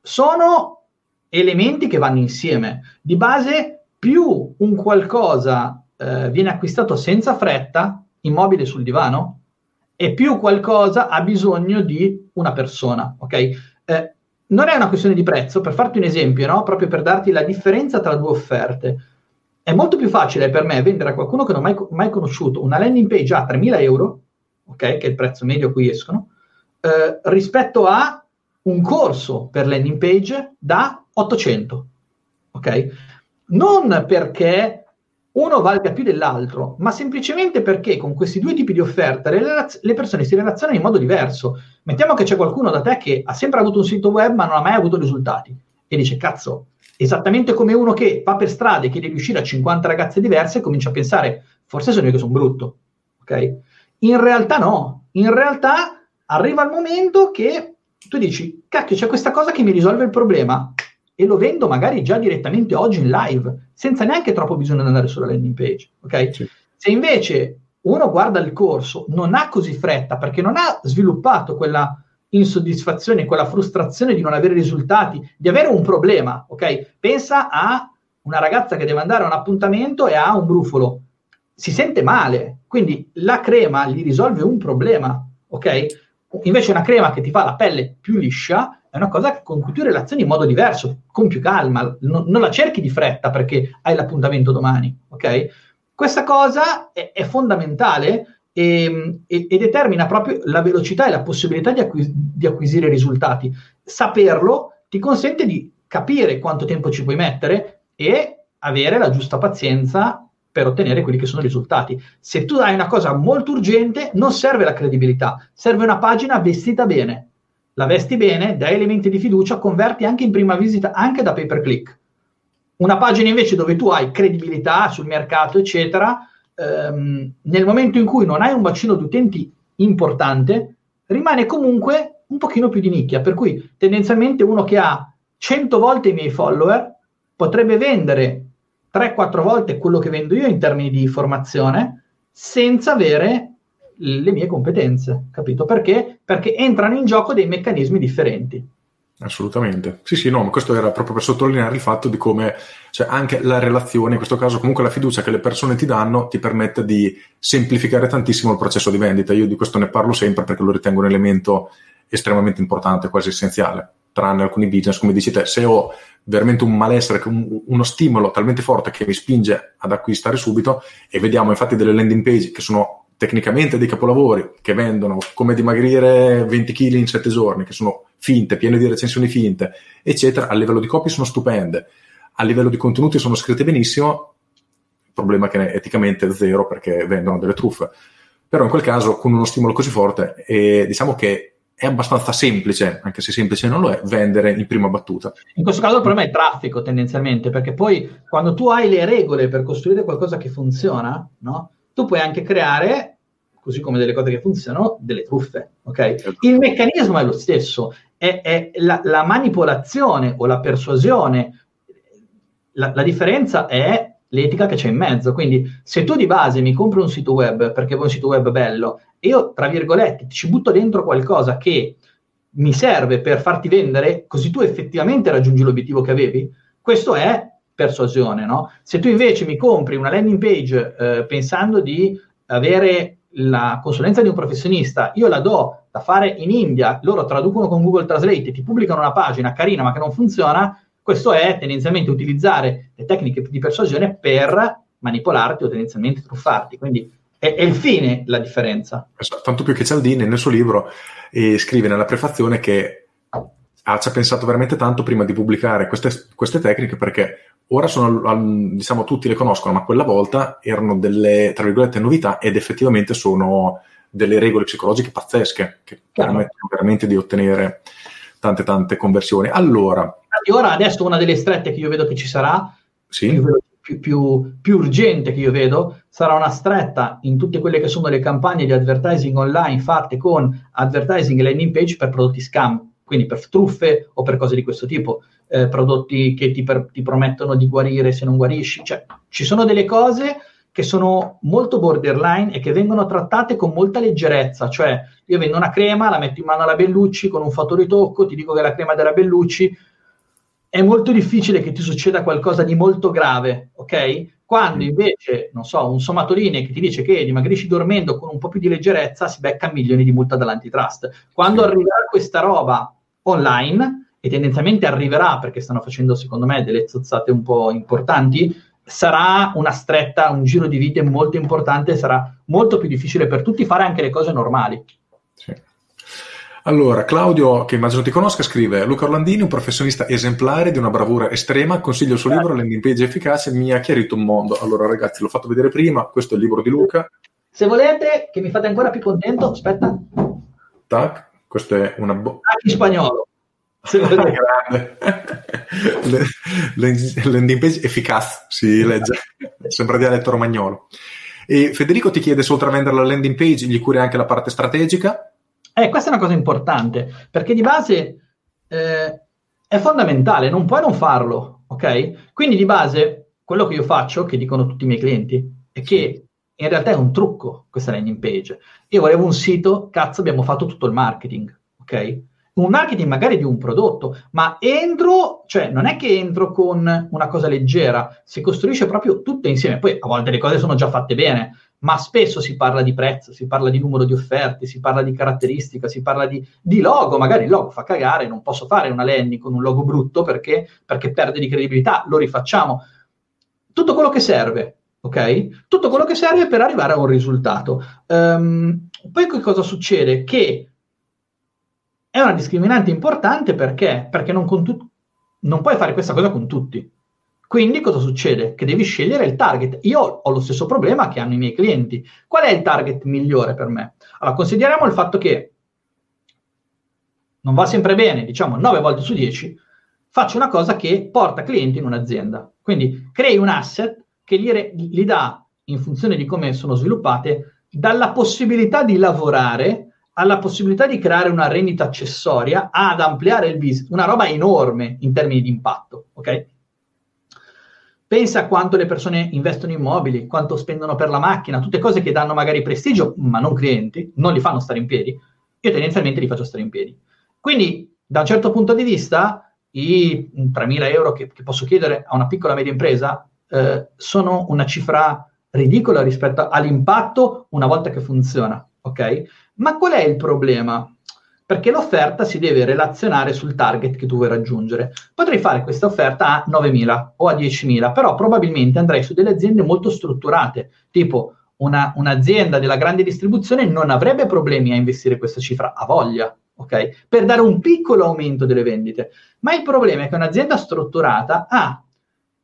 sono elementi che vanno insieme. Di base, più un qualcosa eh, viene acquistato senza fretta, immobile sul divano, e più qualcosa ha bisogno di una persona, ok? Eh, non è una questione di prezzo, per farti un esempio, no? proprio per darti la differenza tra due offerte. È molto più facile per me vendere a qualcuno che non ho mai, mai conosciuto una landing page a 3.000 euro, ok, che è il prezzo medio a cui escono, eh, rispetto a un corso per landing page da 800, ok? Non perché uno valga più dell'altro, ma semplicemente perché con questi due tipi di offerte le, le, persone si relazionano in modo diverso. Mettiamo che c'è qualcuno da te che ha sempre avuto un sito web ma non ha mai avuto risultati e dice cazzo, esattamente come uno che va per strada e chiede di uscire a 50 ragazze diverse comincia a pensare forse sono io che sono brutto, ok? In realtà no, in realtà arriva il momento che tu dici cacchio c'è questa cosa che mi risolve il problema, e lo vendo magari già direttamente oggi in live, senza neanche troppo bisogno di andare sulla landing page. Ok? Sì. Se invece uno guarda il corso, non ha così fretta perché non ha sviluppato quella insoddisfazione, quella frustrazione di non avere risultati, di avere un problema, ok? Pensa a una ragazza che deve andare a un appuntamento e ha un brufolo, si sente male, quindi la crema gli risolve un problema, ok? Invece una crema che ti fa la pelle più liscia è una cosa con cui tu relazioni in modo diverso, con più calma, non, non la cerchi di fretta perché hai l'appuntamento domani, ok? Questa cosa è, è fondamentale e, e, e, determina proprio la velocità e la possibilità di, acquis- di acquisire risultati. Saperlo ti consente di capire quanto tempo ci puoi mettere e avere la giusta pazienza per ottenere quelli che sono i risultati. Se tu hai una cosa molto urgente, non serve la credibilità, serve una pagina vestita bene. La vesti bene, dai elementi di fiducia, converti anche in prima visita, anche da pay per click. Una pagina invece dove tu hai credibilità sul mercato, eccetera, ehm, nel momento in cui non hai un bacino di utenti importante, rimane comunque un pochino più di nicchia. Per cui tendenzialmente uno che ha 100 volte i miei follower potrebbe vendere 3-4 volte quello che vendo io in termini di formazione senza avere le mie competenze, capito? Perché? Perché entrano in gioco dei meccanismi differenti. Assolutamente. Sì, sì, no, ma questo era proprio per sottolineare il fatto di come cioè, anche la relazione, in questo caso comunque la fiducia che le persone ti danno, ti permette di semplificare tantissimo il processo di vendita. Io di questo ne parlo sempre perché lo ritengo un elemento estremamente importante, quasi essenziale, tranne alcuni business, come dici te, se ho veramente un malessere, un, uno stimolo talmente forte che mi spinge ad acquistare subito, e vediamo infatti delle landing page che sono tecnicamente dei capolavori che vendono come dimagrire 20 kg in 7 giorni, che sono finte, piene di recensioni finte, eccetera, a livello di copy sono stupende, a livello di contenuti sono scritte benissimo, il problema è che eticamente è zero perché vendono delle truffe. Però in quel caso, con uno stimolo così forte, eh, diciamo che è abbastanza semplice, anche se semplice non lo è, vendere in prima battuta. In questo caso il problema è il traffico tendenzialmente, perché poi quando tu hai le regole per costruire qualcosa che funziona, no? tu puoi anche creare, così come delle cose che funzionano, delle truffe. Okay? Certo. Il meccanismo è lo stesso, è, è la, la, manipolazione o la persuasione. La, la differenza è l'etica che c'è in mezzo. Quindi, se tu di base mi compri un sito web perché vuoi un sito web bello, e io, tra virgolette, ci butto dentro qualcosa che mi serve per farti vendere, così tu effettivamente raggiungi l'obiettivo che avevi, questo è persuasione, no? Se tu invece mi compri una landing page eh, pensando di avere la consulenza di un professionista, io la do da fare in India, loro traducono con Google Translate, ti pubblicano una pagina carina ma che non funziona, questo è tendenzialmente utilizzare le tecniche di persuasione per manipolarti o tendenzialmente truffarti. Quindi è, è il fine la differenza. Tanto più che Cialdini nel suo libro eh, scrive nella prefazione che ha, ci ha pensato veramente tanto prima di pubblicare queste, queste tecniche perché ora sono, diciamo, tutti le conoscono, ma quella volta erano delle, tra virgolette, novità ed effettivamente sono delle regole psicologiche pazzesche che permettono veramente di ottenere tante tante conversioni. Allora, ora adesso una delle strette che io vedo che ci sarà, sì. più, più, più, urgente che io vedo, sarà una stretta in tutte quelle che sono le campagne di advertising online fatte con advertising e landing page per prodotti scam, quindi per truffe o per cose di questo tipo eh, prodotti che ti, per, ti, promettono di guarire se non guarisci. Cioè, ci sono delle cose che sono molto borderline e che vengono trattate con molta leggerezza. Cioè, io vendo una crema, la metto in mano alla Bellucci con un fotoritocco, ti dico che è la crema della Bellucci. È molto difficile che ti succeda qualcosa di molto grave, ok? Quando invece, non so, un somatoline che ti dice che dimagrisci dormendo con un po' più di leggerezza, si becca milioni di multa dall'antitrust. Quando arriverà questa roba online, e tendenzialmente arriverà, perché stanno facendo secondo me delle zozzate un po' importanti, sarà una stretta, un giro di vite molto importante, sarà molto più difficile per tutti fare anche le cose normali. Sì. Allora, Claudio, che immagino ti conosca, scrive Luca Orlandini, un professionista esemplare di una bravura estrema, consiglio il suo libro, Landing Page Efficace, mi ha chiarito un mondo. Allora ragazzi, l'ho fatto vedere prima, questo è il libro di Luca. Se volete che mi fate ancora più contento, aspetta. Tac, questo è una... Bo- in spagnolo. grande. Landing page efficace, si legge, sembra dialetto romagnolo. E Federico ti chiede se oltre a vendere la landing page gli curi anche la parte strategica? Eh, questa è una cosa importante, perché di base eh, è fondamentale, non puoi non farlo, ok? Quindi di base, quello che io faccio, che dicono tutti i miei clienti, è che in realtà è un trucco questa landing page. Io volevo un sito, cazzo, abbiamo fatto tutto il marketing, ok? Un marketing magari di un prodotto, ma entro, cioè non è che entro con una cosa leggera, si costruisce proprio tutto insieme. Poi a volte le cose sono già fatte bene, ma spesso si parla di prezzo, si parla di numero di offerte, si parla di caratteristica, si parla di, di logo, magari il logo fa cagare, non posso fare una landing con un logo brutto perché, perché perde di credibilità, lo rifacciamo. Tutto quello che serve, ok? Tutto quello che serve per arrivare a un risultato. Um, poi che cosa succede? Che è una discriminante importante perché, perché non, tu- non puoi fare questa cosa con tutti. Quindi cosa succede? Che devi scegliere il target. Io ho lo stesso problema che hanno i miei clienti. Qual è il target migliore per me? Allora, consideriamo il fatto che non va sempre bene, diciamo 9 volte su 10, faccio una cosa che porta clienti in un'azienda. Quindi crei un asset che gli, re, gli dà, in funzione di come sono sviluppate, dalla possibilità di lavorare alla possibilità di creare una rendita accessoria ad ampliare il business, una roba enorme in termini di impatto, ok? Pensa a quanto le persone investono in mobili, quanto spendono per la macchina, tutte cose che danno magari prestigio, ma non clienti, non li fanno stare in piedi. Io tendenzialmente li faccio stare in piedi. Quindi, da un certo punto di vista, i 3.000 euro che, che posso chiedere a una piccola media impresa eh, sono una cifra ridicola rispetto all'impatto una volta che funziona, ok? Ma qual è il problema? Perché l'offerta si deve relazionare sul target che tu vuoi raggiungere. Potrei fare questa offerta a 9.000 o a 10.000, però probabilmente andrei su delle aziende molto strutturate, tipo una, un'azienda della grande distribuzione non avrebbe problemi a investire questa cifra, a voglia, ok? Per dare un piccolo aumento delle vendite. Ma il problema è che un'azienda strutturata ha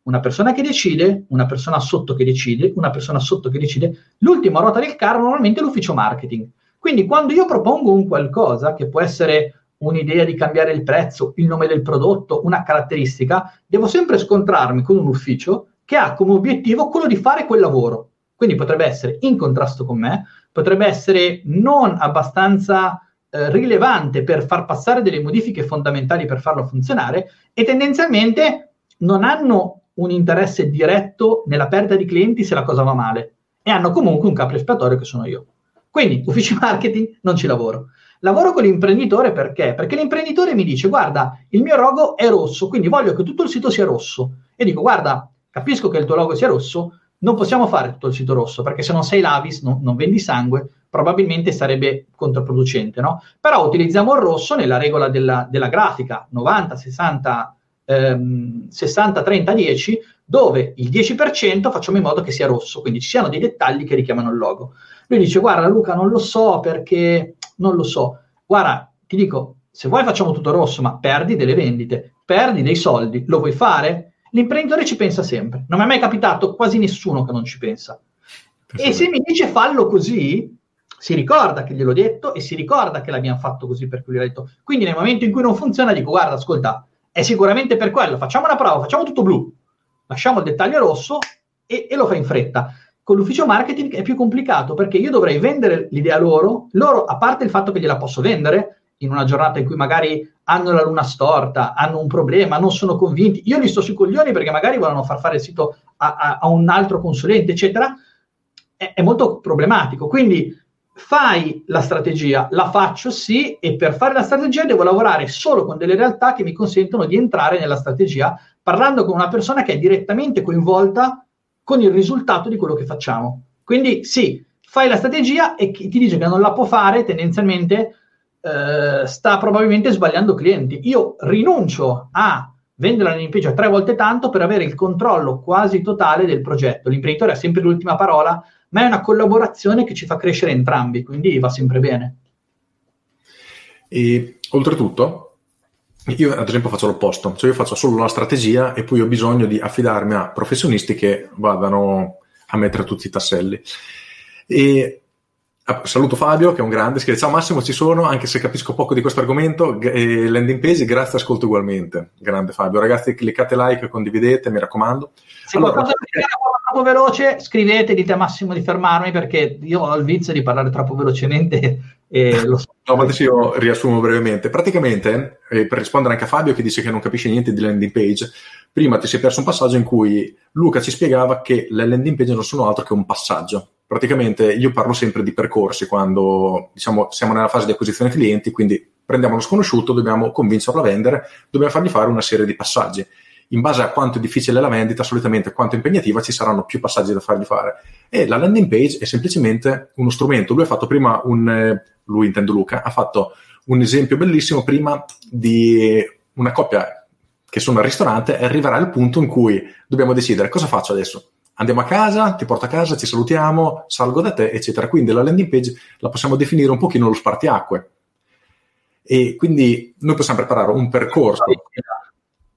una persona che decide, una persona sotto che decide, una persona sotto che decide. L'ultima ruota del carro normalmente è l'ufficio marketing. Quindi quando io propongo un qualcosa che può essere un'idea di cambiare il prezzo, il nome del prodotto, una caratteristica, devo sempre scontrarmi con un ufficio che ha come obiettivo quello di fare quel lavoro. Quindi potrebbe essere in contrasto con me, potrebbe essere non abbastanza eh, rilevante per far passare delle modifiche fondamentali per farlo funzionare e tendenzialmente non hanno un interesse diretto nella perdita di clienti se la cosa va male e hanno comunque un capo espiatorio che sono io. Quindi uffici marketing non ci lavoro. Lavoro con l'imprenditore perché? Perché l'imprenditore mi dice guarda, il mio logo è rosso, quindi voglio che tutto il sito sia rosso. E dico guarda, capisco che il tuo logo sia rosso, non possiamo fare tutto il sito rosso perché se non sei l'Avis, no, non vendi sangue, probabilmente sarebbe controproducente, no? Però utilizziamo il rosso nella regola della, della grafica 90, 60, ehm, 60, 30, 10, dove il 10% facciamo in modo che sia rosso, quindi ci siano dei dettagli che richiamano il logo. Lui dice, guarda Luca, non lo so perché, non lo so. Guarda, ti dico, se vuoi facciamo tutto rosso, ma perdi delle vendite, perdi dei soldi, lo vuoi fare? L'imprenditore ci pensa sempre. Non mi è mai capitato quasi nessuno che non ci pensa. E se mi dice fallo così, si ricorda che gliel'ho detto e si ricorda che l'abbiamo fatto così per cui gli ho detto. Quindi nel momento in cui non funziona dico guarda, ascolta, è sicuramente per quello, facciamo una prova, facciamo tutto blu, lasciamo il dettaglio rosso e, e lo fa in fretta. Con l'ufficio marketing è più complicato perché io dovrei vendere l'idea loro, loro, a parte il fatto che gliela posso vendere, in una giornata in cui magari hanno la luna storta, hanno un problema, non sono convinti, io li sto sui coglioni perché magari vogliono far fare il sito a, a, a un altro consulente, eccetera, è, è, molto problematico. Quindi fai la strategia, la faccio sì, e per fare la strategia devo lavorare solo con delle realtà che mi consentono di entrare nella strategia, parlando con una persona che è direttamente coinvolta con il risultato di quello che facciamo. Quindi sì, fai la strategia e chi ti dice che non la può fare tendenzialmente eh, sta probabilmente sbagliando clienti. Io rinuncio a vendere landing tre volte tanto per avere il controllo quasi totale del progetto. L'imprenditore ha sempre l'ultima parola, ma è una collaborazione che ci fa crescere entrambi, quindi va sempre bene. E oltretutto, io ad esempio faccio l'opposto, cioè io faccio solo la strategia e poi ho bisogno di affidarmi a professionisti che vadano a mettere tutti i tasselli. E ah, saluto Fabio che è un grande, scrive ciao Massimo ci sono, anche se capisco poco di questo argomento, eh, landing page, grazie, ascolto ugualmente. Grande Fabio, ragazzi cliccate like, condividete, mi raccomando. Se allora, qualcosa troppo veloce, scrivete, dite a Massimo di fermarmi perché io ho il vizio di parlare troppo velocemente e lo so. No, ma adesso io riassumo brevemente. Praticamente, eh, per rispondere anche a Fabio che dice che non capisce niente di landing page, prima ti sei perso un passaggio in cui Luca ci spiegava che le landing page non sono altro che un passaggio. Praticamente io parlo sempre di percorsi quando diciamo, siamo nella fase di acquisizione clienti, quindi prendiamo uno sconosciuto, dobbiamo convincerlo a vendere, dobbiamo fargli fare una serie di passaggi in base a quanto è difficile la vendita, solitamente quanto impegnativa, ci saranno più passaggi da fargli fare. E la landing page è semplicemente uno strumento. Lui ha fatto prima un, eh, lui intendo Luca, ha fatto un esempio bellissimo prima di una coppia che sono al ristorante e arriverà il punto in cui dobbiamo decidere cosa faccio adesso. Andiamo a casa, ti porto a casa, ci salutiamo, salgo da te, eccetera. Quindi la landing page la possiamo definire un pochino lo spartiacque. E quindi noi possiamo preparare un percorso.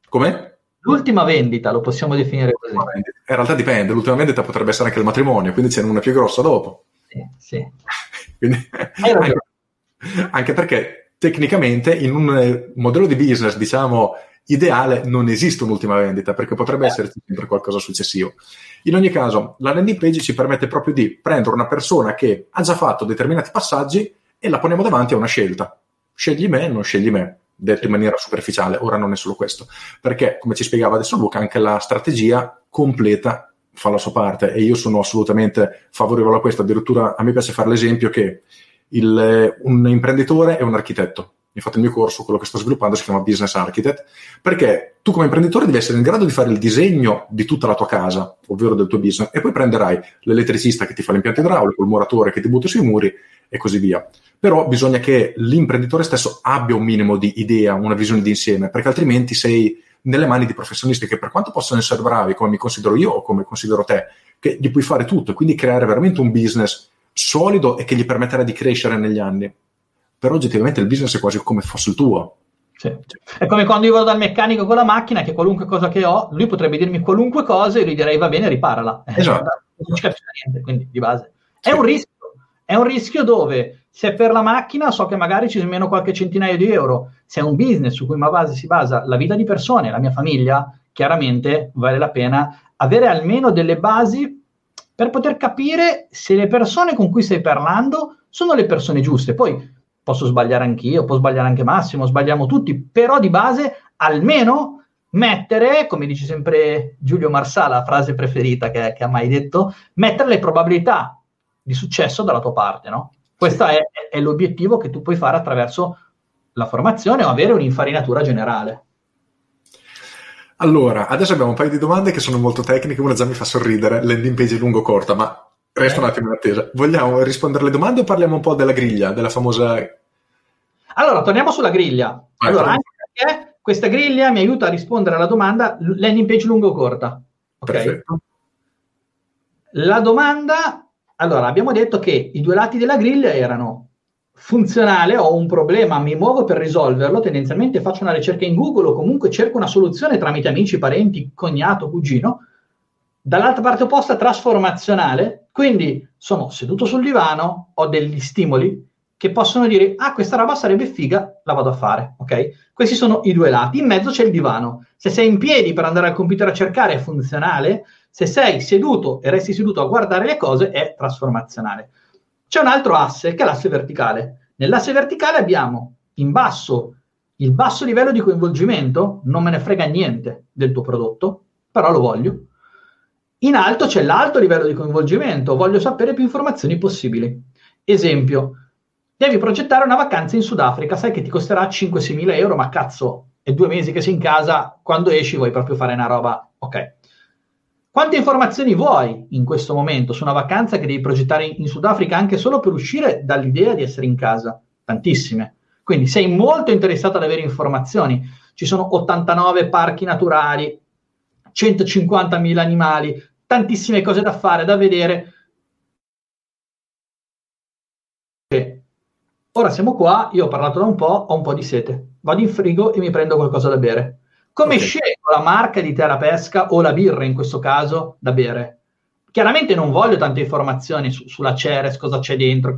Come? L'ultima vendita lo possiamo definire così. In realtà dipende, l'ultima vendita potrebbe essere anche il matrimonio, quindi c'è una più grossa dopo. Sì, sì. quindi, anche, anche, perché tecnicamente in un eh, modello di business, diciamo, ideale non esiste un'ultima vendita, perché potrebbe esserci sempre qualcosa successivo. In ogni caso, la landing page ci permette proprio di prendere una persona che ha già fatto determinati passaggi e la poniamo davanti a una scelta. Scegli me, non scegli me detto in maniera superficiale, ora non è solo questo, perché come ci spiegava adesso Luca, anche la strategia completa fa la sua parte e io sono assolutamente favorevole a questo, addirittura a me piace fare l'esempio che il, un imprenditore è un architetto. Infatti il mio corso, quello che sto sviluppando, si chiama Business Architect, perché tu come imprenditore devi essere in grado di fare il disegno di tutta la tua casa, ovvero del tuo business, e poi prenderai l'elettricista che ti fa l'impianto idraulico, il muratore che ti butta sui muri e così via però bisogna che l'imprenditore stesso abbia un minimo di idea, una visione di insieme, perché altrimenti sei nelle mani di professionisti che per quanto possono essere bravi, come mi considero io o come considero te, che gli puoi fare tutto e quindi creare veramente un business solido e che gli permetterà di crescere negli anni. Però oggettivamente il business è quasi come fosse il tuo. Sì. È come quando io vado dal meccanico con la macchina, che qualunque cosa che ho, lui potrebbe dirmi qualunque cosa e io gli direi va bene, riparala. Esatto. non ci capisce niente, quindi di base. È sì. un rischio, è un rischio dove se per la macchina so che magari ci sono meno qualche centinaio di euro, se è un business su cui ma base si basa la vita di persone, la mia famiglia, chiaramente vale la pena avere almeno delle basi per poter capire se le persone con cui stai parlando sono le persone giuste. Poi posso sbagliare anch'io, può sbagliare anche Massimo, sbagliamo tutti, però di base almeno mettere, come dice sempre Giulio Marsala, la frase preferita che, che ha mai detto, mettere le probabilità di successo dalla tua parte, no? Questo è, è l'obiettivo che tu puoi fare attraverso la formazione o avere un'infarinatura generale. Allora, adesso abbiamo un paio di domande che sono molto tecniche, una già mi fa sorridere, landing page lungo corta, ma resto un attimo in attesa. Vogliamo rispondere alle domande o parliamo un po' della griglia, della famosa... Allora, torniamo sulla griglia. Vai, allora, anche perché questa griglia mi aiuta a rispondere alla domanda landing page lungo o corta. Okay? Perfetto. La domanda allora, abbiamo detto che i due lati della griglia erano funzionale, ho un problema, mi muovo per risolverlo, tendenzialmente faccio una ricerca in Google o comunque cerco una soluzione tramite amici, parenti, cognato, cugino. Dall'altra parte opposta, trasformazionale, quindi sono seduto sul divano, ho degli stimoli che possono dire, ah, questa roba sarebbe figa, la vado a fare, ok? Questi sono i due lati. In mezzo c'è il divano. Se sei in piedi per andare al computer a cercare, è funzionale. Se sei seduto e resti seduto a guardare le cose, è trasformazionale. C'è un altro asse, che è l'asse verticale. Nell'asse verticale abbiamo in basso il basso livello di coinvolgimento, non me ne frega niente del tuo prodotto, però lo voglio. In alto c'è l'alto livello di coinvolgimento, voglio sapere più informazioni possibili. Esempio, devi progettare una vacanza in Sudafrica, sai che ti costerà 5-6 mila euro, ma cazzo, è due mesi che sei in casa, quando esci vuoi proprio fare una roba, ok. Quante informazioni vuoi in questo momento su una vacanza che devi progettare in, Sudafrica anche solo per uscire dall'idea di essere in casa? Tantissime. Quindi sei molto interessato ad avere informazioni. Ci sono 89 parchi naturali, 150.000 animali, tantissime cose da fare, da vedere. Ora siamo qua, io ho parlato da un po', ho un po' di sete. Vado in frigo e mi prendo qualcosa da bere. Come okay. scelgo la marca di terra pesca o la birra in questo caso da bere? Chiaramente non voglio tante informazioni su, sulla Ceres, cosa c'è dentro.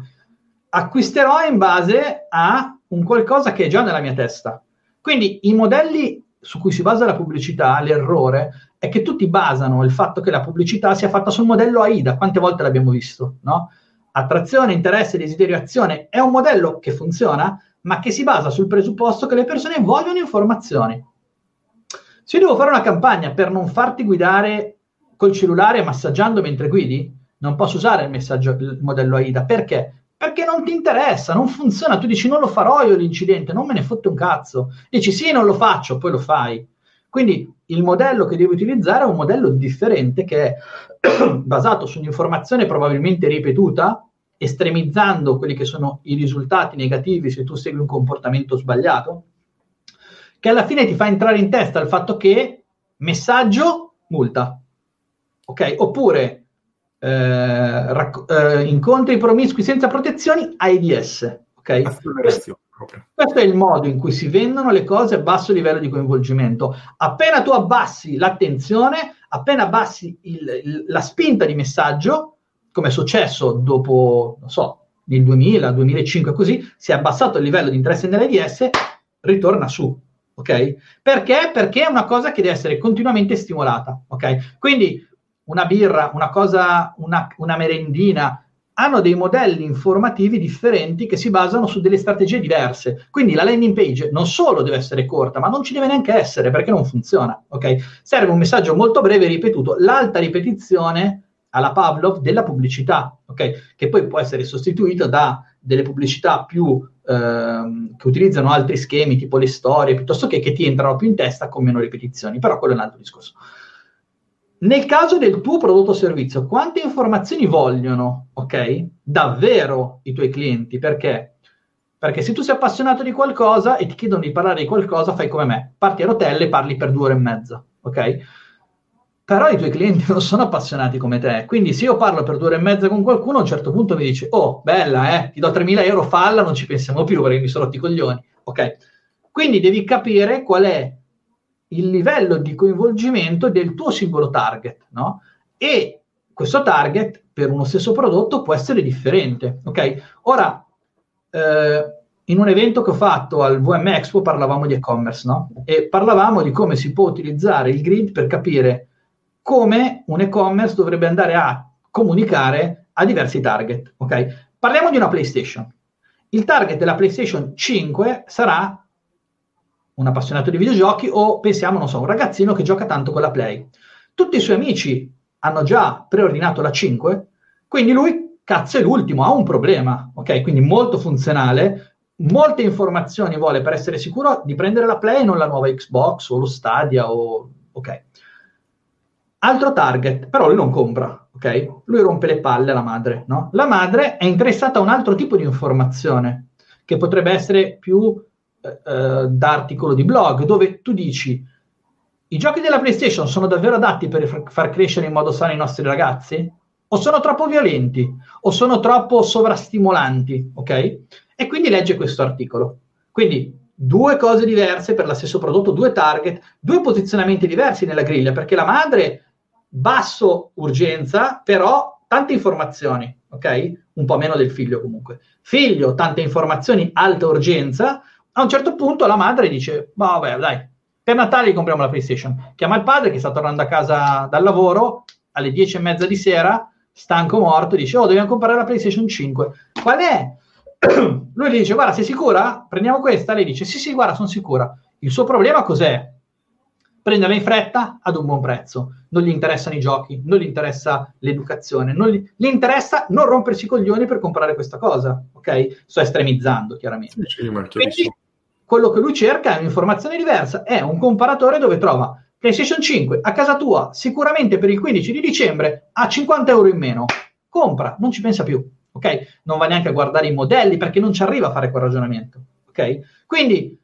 Acquisterò in base a un qualcosa che è già nella mia testa. Quindi i modelli su cui si basa la pubblicità, l'errore, è che tutti basano il fatto che la pubblicità sia fatta sul modello AIDA. Quante volte l'abbiamo visto, no? Attrazione, interesse, desiderio, azione è un modello che funziona, ma che si basa sul presupposto che le persone vogliono informazioni. Se io devo fare una campagna per non farti guidare col cellulare massaggiando mentre guidi, non posso usare il, messaggio, il modello AIDA. Perché? Perché non ti interessa, non funziona. Tu dici non lo farò io l'incidente, non me ne fotte un cazzo. Dici sì, non lo faccio, poi lo fai. Quindi il modello che devi utilizzare è un modello differente che è basato su un'informazione probabilmente ripetuta, estremizzando quelli che sono i risultati negativi se tu segui un comportamento sbagliato, che alla fine ti fa entrare in testa il fatto che messaggio, multa. Ok? Oppure eh, racc- eh, incontri promiscui senza protezioni, AIDS. Okay? Questo, questo, è il modo in cui si vendono le cose a basso livello di coinvolgimento. Appena tu abbassi l'attenzione, appena abbassi il, il, la spinta di messaggio, come è successo dopo, non so, nel 2000, 2005 così, si è abbassato il livello di interesse nell'AIDS, ritorna su. Ok? Perché? Perché è una cosa che deve essere continuamente stimolata. Ok? Quindi una birra, una cosa, una, una merendina, hanno dei modelli informativi differenti che si basano su delle strategie diverse. Quindi la landing page non solo deve essere corta, ma non ci deve neanche essere perché non funziona. Okay? Serve un messaggio molto breve e ripetuto. L'alta ripetizione alla Pavlov della pubblicità, okay? che poi può essere sostituita da delle pubblicità più ehm, che utilizzano altri schemi, tipo le storie, piuttosto che che ti entrano più in testa con meno ripetizioni. Però quello è un altro discorso. Nel caso del tuo prodotto o servizio, quante informazioni vogliono, ok? Davvero i tuoi clienti? Perché? Perché se tu sei appassionato di qualcosa e ti chiedono di parlare di qualcosa, fai come me, parti a rotelle e parli per due ore e mezza, ok? Però i tuoi clienti non sono appassionati come te, quindi se io parlo per due ore e mezza con qualcuno, a un certo punto mi dice, oh, bella, eh, ti do 3.000 euro, falla, non ci pensiamo più perché mi sono rotti i coglioni, ok? Quindi devi capire qual è il livello di coinvolgimento del tuo singolo target, no? E questo target per uno stesso prodotto può essere differente, ok? Ora, eh, in un evento che ho fatto al VM Expo parlavamo di e-commerce, no? E parlavamo di come si può utilizzare il grid per capire come un e-commerce dovrebbe andare a comunicare a diversi target, ok? Parliamo di una PlayStation. Il target della PlayStation 5 sarà un appassionato di videogiochi o pensiamo, non so, un ragazzino che gioca tanto con la Play. Tutti i suoi amici hanno già preordinato la 5, quindi lui, cazzo, è l'ultimo, ha un problema, ok? Quindi molto funzionale, molte informazioni vuole per essere sicuro di prendere la Play e non la nuova Xbox o lo Stadia o... ok. Altro target, però lui non compra, ok? Lui rompe le palle alla madre, no? La madre è interessata a un altro tipo di informazione, che potrebbe essere più eh, da articolo di blog dove tu dici i giochi della PlayStation sono davvero adatti per far crescere in modo sano i nostri ragazzi? O sono troppo violenti? O sono troppo sovrastimolanti? Ok? E quindi legge questo articolo. Quindi due cose diverse per lo stesso prodotto, due target, due posizionamenti diversi nella griglia, perché la madre basso urgenza, però tante informazioni, ok? Un po' meno del figlio comunque. Figlio, tante informazioni, alta urgenza, a un certo punto la madre dice, vabbè dai, per Natale compriamo la PlayStation. Chiama il padre che sta tornando a casa dal lavoro alle dieci e mezza di sera, stanco morto, dice, oh, dobbiamo comprare la PlayStation 5. Qual è? Lui gli dice, guarda, sei sicura? Prendiamo questa? Lei dice, sì, sì, guarda, sono sicura. Il suo problema cos'è? Prenderla in fretta ad un buon prezzo. Non gli interessano i giochi, non gli interessa l'educazione, non gli, gli interessa non rompersi i coglioni per comprare questa cosa, ok? Sto estremizzando, chiaramente. Sì, Quindi, quello che lui cerca è un'informazione diversa, è un comparatore dove trova PlayStation 5 a casa tua, sicuramente per il 15 di dicembre, a 50 euro in meno. Compra, non ci pensa più, ok? Non va neanche a guardare i modelli perché non ci arriva a fare quel ragionamento, ok? Quindi,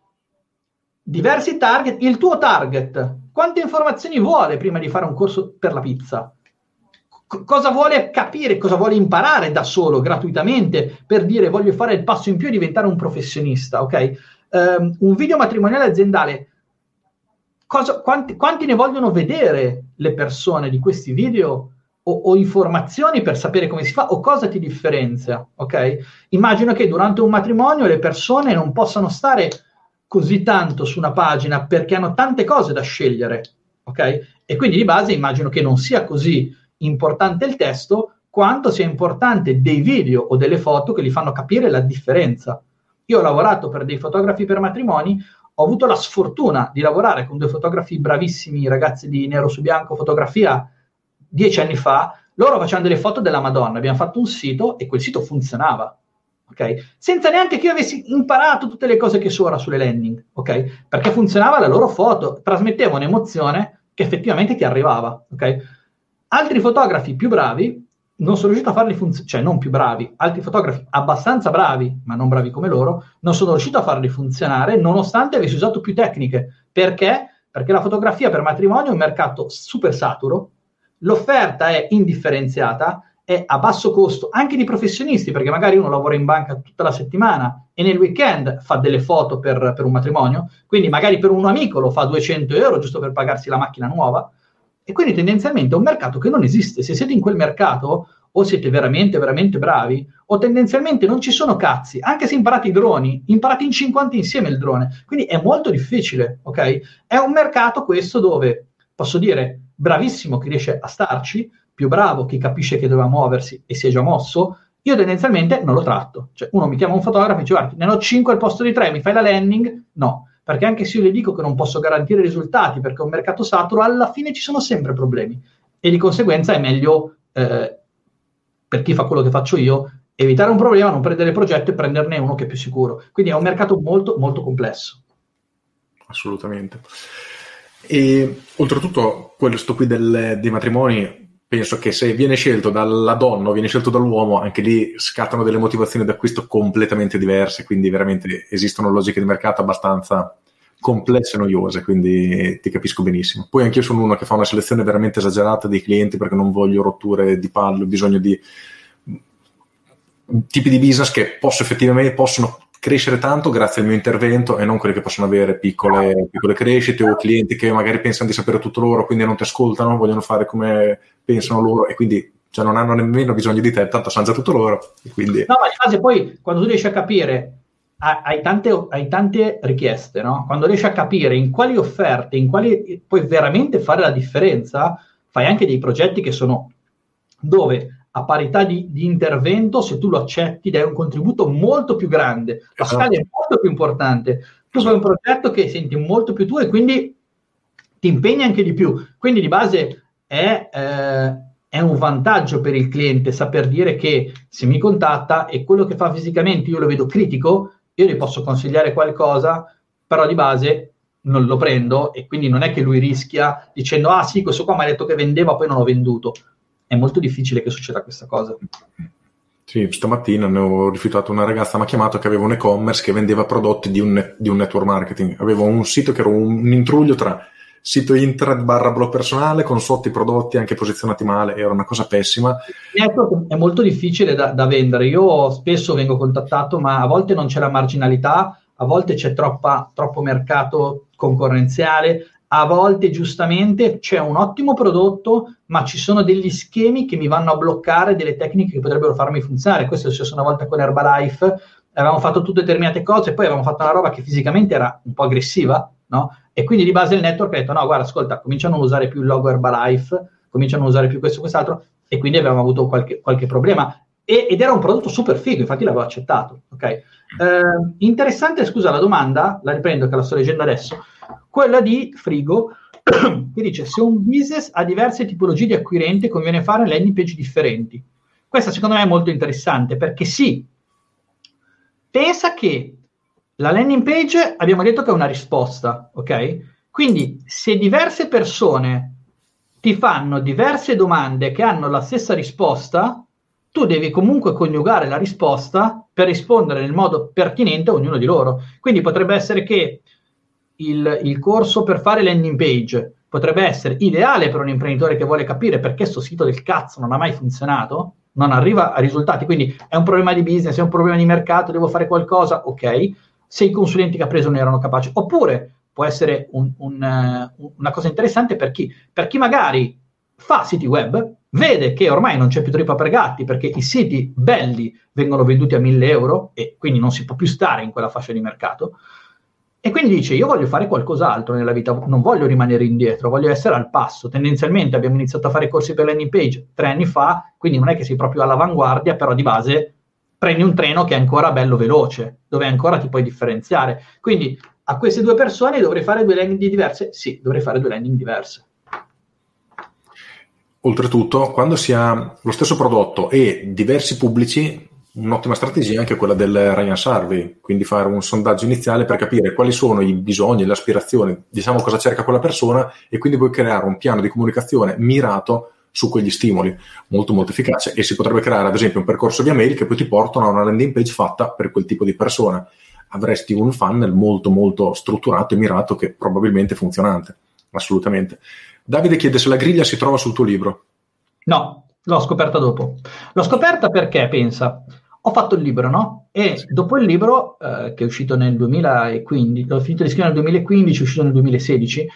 diversi target, il tuo target, quante informazioni vuole prima di fare un corso per la pizza? cosa vuole capire, cosa vuole imparare da solo, gratuitamente, per dire voglio fare il passo in più e diventare un professionista, ok? um, un video matrimoniale aziendale, cosa, quanti, quanti, ne vogliono vedere le persone di questi video o, o, informazioni per sapere come si fa o cosa ti differenzia, ok? Immagino che durante un matrimonio le persone non possano stare così tanto su una pagina perché hanno tante cose da scegliere, ok? E quindi di base immagino che non sia così importante il testo quanto sia importante dei video o delle foto che gli fanno capire la differenza. Io ho lavorato per dei fotografi per matrimoni, ho avuto la sfortuna di lavorare con due fotografi bravissimi, ragazzi di nero su bianco fotografia, dieci anni fa, loro facevano delle foto della Madonna, abbiamo fatto un sito e quel sito funzionava. Okay? Senza neanche che io avessi imparato tutte le cose che so ora sulle landing, ok? Perché funzionava la loro foto, trasmetteva un'emozione che effettivamente ti arrivava, ok? Altri fotografi più bravi non sono riuscito a farli funzionare, cioè non più bravi, altri fotografi abbastanza bravi, ma non bravi come loro, non sono riuscito a farli funzionare nonostante avessi usato più tecniche. Perché? Perché la fotografia per matrimonio è un mercato super saturo, l'offerta è indifferenziata, è a basso costo anche di professionisti, perché magari uno lavora in banca tutta la settimana e nel weekend fa delle foto per, per un matrimonio, quindi magari per un amico lo fa 200 euro giusto per pagarsi la macchina nuova. E quindi tendenzialmente è un mercato che non esiste. Se siete in quel mercato, o siete veramente, veramente bravi, o tendenzialmente non ci sono cazzi. Anche se imparate i droni, imparate in 50 insieme il drone. Quindi è molto difficile, ok? È un mercato questo dove, posso dire, bravissimo chi riesce a starci, più bravo chi capisce che doveva muoversi e si è già mosso, io tendenzialmente non lo tratto. Cioè, uno mi chiama un fotografo e dice, guarda, ne ho 5 al posto di 3, mi fai la landing? No, perché anche se io le dico che non posso garantire risultati perché è un mercato saturo, alla fine ci sono sempre problemi. E di conseguenza è meglio, eh, per chi fa quello che faccio io, evitare un problema, non prendere il progetto e prenderne uno che è più sicuro. Quindi è un mercato molto, molto complesso. Assolutamente. E oltretutto, questo qui del, dei matrimoni, penso che se viene scelto dalla donna o viene scelto dall'uomo, anche lì scattano delle motivazioni d'acquisto completamente diverse, quindi veramente esistono logiche di mercato abbastanza complesse e noiose, quindi ti capisco benissimo. Poi anch'io sono uno che fa una selezione veramente esagerata dei clienti perché non voglio rotture di palle, ho bisogno di tipi di business che posso effettivamente possono crescere tanto grazie al mio intervento e non quelli che possono avere piccole, piccole crescite o clienti che magari pensano di sapere tutto loro, quindi non ti ascoltano, vogliono fare come pensano loro e quindi cioè, non hanno nemmeno bisogno di te, tanto sanno già tutto loro. Quindi... No, ma di base poi quando tu riesci a capire hai tante, hai tante, richieste, no? Quando riesci a capire in quali offerte, in quali puoi veramente fare la differenza, fai anche dei progetti che sono dove a parità di, di, intervento, se tu lo accetti, dai un contributo molto più grande, la esatto. scala è molto più importante. Tu fai un progetto che senti molto più tuo e quindi ti impegni anche di più. Quindi di base è, eh, è un vantaggio per il cliente saper dire che se mi contatta e quello che fa fisicamente io lo vedo critico, io gli posso consigliare qualcosa, però di base non lo prendo e quindi non è che lui rischia dicendo ah sì, questo qua mi ha detto che vendeva, poi non l'ho venduto è molto difficile che succeda questa cosa. Sì, stamattina ne ho rifiutato una ragazza, mi ha chiamato che aveva un e-commerce che vendeva prodotti di un, di un network marketing. Avevo un sito che era un, un intruglio tra sito internet barra blog personale con sotto i prodotti anche posizionati male, era una cosa pessima. È molto difficile da, da, vendere. Io spesso vengo contattato, ma a volte non c'è la marginalità, a volte c'è troppa, troppo mercato concorrenziale, a volte giustamente c'è un ottimo prodotto, ma ci sono degli schemi che mi vanno a bloccare delle tecniche che potrebbero farmi funzionare. Questo è successo una volta con Herbalife, avevamo fatto tutte determinate cose, poi avevamo fatto una roba che fisicamente era un po' aggressiva, no? E quindi di base il network ha detto: no, guarda, ascolta, cominciano a usare più il logo Herbalife, cominciano a usare più questo e quest'altro, e quindi avevamo avuto qualche, qualche problema. E, ed era un prodotto super figo, infatti l'avevo accettato. Ok. Eh, interessante, scusa, la domanda, la riprendo che la sto leggendo adesso quella di Frigo, che dice se un business ha diverse tipologie di acquirente conviene fare landing page differenti. Questa secondo me è molto interessante perché sì, pensa che la landing page abbiamo detto che è una risposta, ok? Quindi se diverse persone ti fanno diverse domande che hanno la stessa risposta, tu devi comunque coniugare la risposta per rispondere nel modo pertinente a ognuno di loro. Quindi potrebbe essere che il, il corso per fare landing page. Potrebbe essere ideale per un imprenditore che vuole capire perché questo sito del cazzo non ha mai funzionato, non arriva a risultati, quindi è un problema di business, è un problema di mercato, devo fare qualcosa, ok, se i consulenti che ha preso non erano capaci, oppure può essere un, un, uh, una cosa interessante per chi, per chi magari fa siti web, vede che ormai non c'è più trippa per gatti perché i siti belli vengono venduti a 1000 euro e quindi non si può più stare in quella fascia di mercato, E quindi dice: Io voglio fare qualcos'altro nella vita, non voglio rimanere indietro, voglio essere al passo. Tendenzialmente abbiamo iniziato a fare corsi per landing page tre anni fa, quindi non è che sei proprio all'avanguardia, però di base prendi un treno che è ancora bello veloce, dove ancora ti puoi differenziare. Quindi a queste due persone dovrei fare due landing diverse? Sì, dovrei fare due landing diverse. Oltretutto, quando si ha lo stesso prodotto e diversi pubblici, un'ottima strategia è anche quella del Ryan Survey, quindi fare un sondaggio iniziale per capire quali sono i bisogni, le aspirazioni, diciamo cosa cerca quella persona e quindi puoi creare un piano di comunicazione mirato su quegli stimoli, molto molto efficace e si potrebbe creare ad esempio un percorso via mail che poi ti portano a una landing page fatta per quel tipo di persona. Avresti un funnel molto molto strutturato e mirato che probabilmente è funzionante, assolutamente. Davide chiede se la griglia si trova sul tuo libro. No, l'ho scoperta dopo. L'ho scoperta perché, pensa, ho fatto il libro, no? E sì. dopo il libro, eh, che è uscito nel 2015, l'ho finito di scrivere nel 2015, è uscito nel 2016,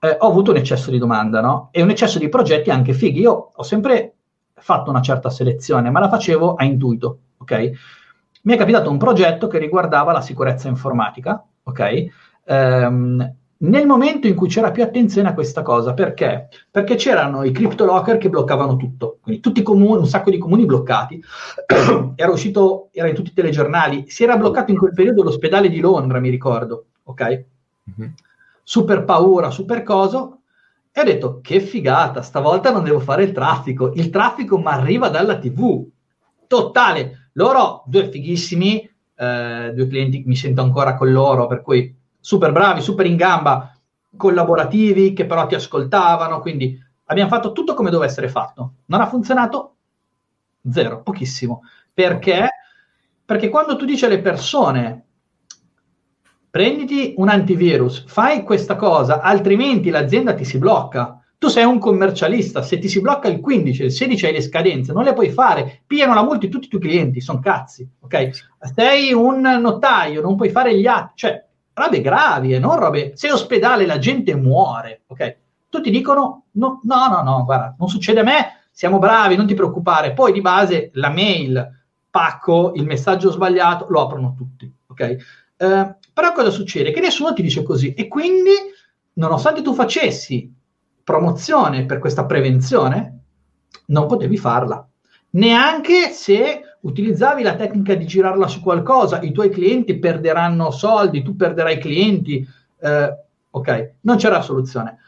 eh, ho avuto un eccesso di domanda, no? E un eccesso di progetti anche fighi. Io ho sempre fatto una certa selezione, ma la facevo a intuito, ok? Mi è capitato un progetto che riguardava la sicurezza informatica, ok? Ehm, nel momento in cui c'era più attenzione a questa cosa, perché? Perché c'erano i cryptolocker che bloccavano tutto, quindi tutti i comuni, un sacco di comuni bloccati, era uscito, era in tutti i telegiornali, si era bloccato in quel periodo l'ospedale di Londra, mi ricordo, ok? Mm-hmm. Super paura, super coso, e ho detto, che figata, stavolta non devo fare il traffico, il traffico mi arriva dalla tv, totale, loro, due fighissimi, eh, due clienti, mi sento ancora con loro, per cui super bravi, super in gamba, collaborativi, che però ti ascoltavano, quindi abbiamo fatto tutto come doveva essere fatto. Non ha funzionato? Zero, pochissimo. Perché? Perché quando tu dici alle persone prenditi un antivirus, fai questa cosa, altrimenti l'azienda ti si blocca. Tu sei un commercialista, se ti si blocca il 15, il 16 hai le scadenze, non le puoi fare, pigliano la multa tutti i tuoi clienti, sono cazzi, ok? Sei un notaio, non puoi fare gli atti, cioè robe gravi e non robe... Sei ospedale, la gente muore, ok? Tutti dicono no, no, no, no, guarda, non succede a me, siamo bravi, non ti preoccupare. Poi di base la mail, pacco, il messaggio sbagliato, lo aprono tutti, ok? Eh, però cosa succede? Che nessuno ti dice così e quindi, nonostante tu facessi promozione per questa prevenzione, non potevi farla. Neanche se utilizzavi la tecnica di girarla su qualcosa, i tuoi clienti perderanno soldi, tu perderai clienti, eh, ok, non c'era soluzione.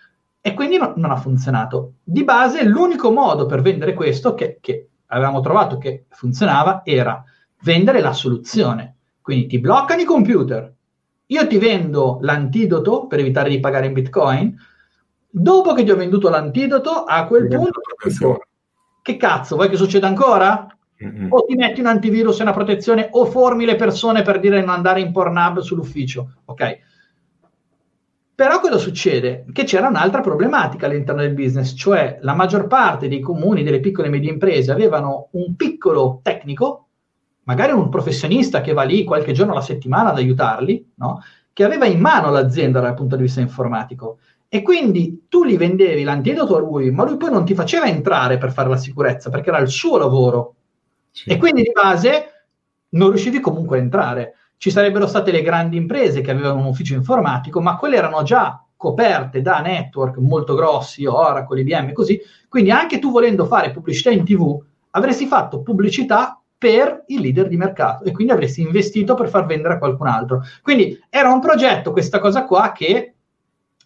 E quindi no, non ha funzionato. Di base l'unico modo per vendere questo che, che avevamo trovato che funzionava era vendere la soluzione. Quindi ti bloccano i computer, io ti vendo l'antidoto per evitare di pagare in bitcoin, dopo che ti ho venduto l'antidoto, a quel punto... Che cazzo, vuoi che succeda ancora? Mm-hmm. O ti metti un antivirus e una protezione o formi le persone per dire non andare in Pornhub sull'ufficio, ok? Però cosa succede? Che c'era un'altra problematica all'interno del business, cioè la maggior parte dei comuni, delle piccole e medie imprese avevano un piccolo tecnico, magari un professionista che va lì qualche giorno alla settimana ad aiutarli, no? che aveva in mano l'azienda dal punto di vista informatico. E quindi tu gli vendevi l'antidoto a lui, ma lui poi non ti faceva entrare per fare la sicurezza, perché era il suo lavoro. E quindi di base non riuscivi comunque a entrare. Ci sarebbero state le grandi imprese che avevano un ufficio informatico, ma quelle erano già coperte da network molto grossi, Oracle, IBM così. Quindi anche tu volendo fare pubblicità in TV, avresti fatto pubblicità per il leader di mercato e quindi avresti investito per far vendere a qualcun altro. Quindi era un progetto, questa cosa qua, che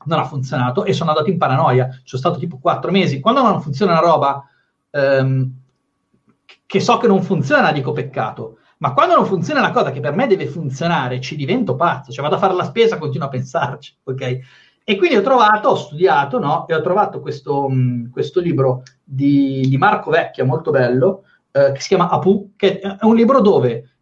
non ha funzionato e sono andato in paranoia. Ci sono stato tipo quattro mesi. Quando non funziona una roba, ehm, che so che non funziona, dico peccato. Ma quando non funziona una cosa che per me deve funzionare, ci divento pazzo. Cioè vado a fare la spesa, continuo a pensarci, ok? E quindi ho trovato, ho studiato, no? E ho trovato questo, mh, mm, questo libro di, di, Marco Vecchia, molto bello, eh, che si chiama Apu, che è un libro dove,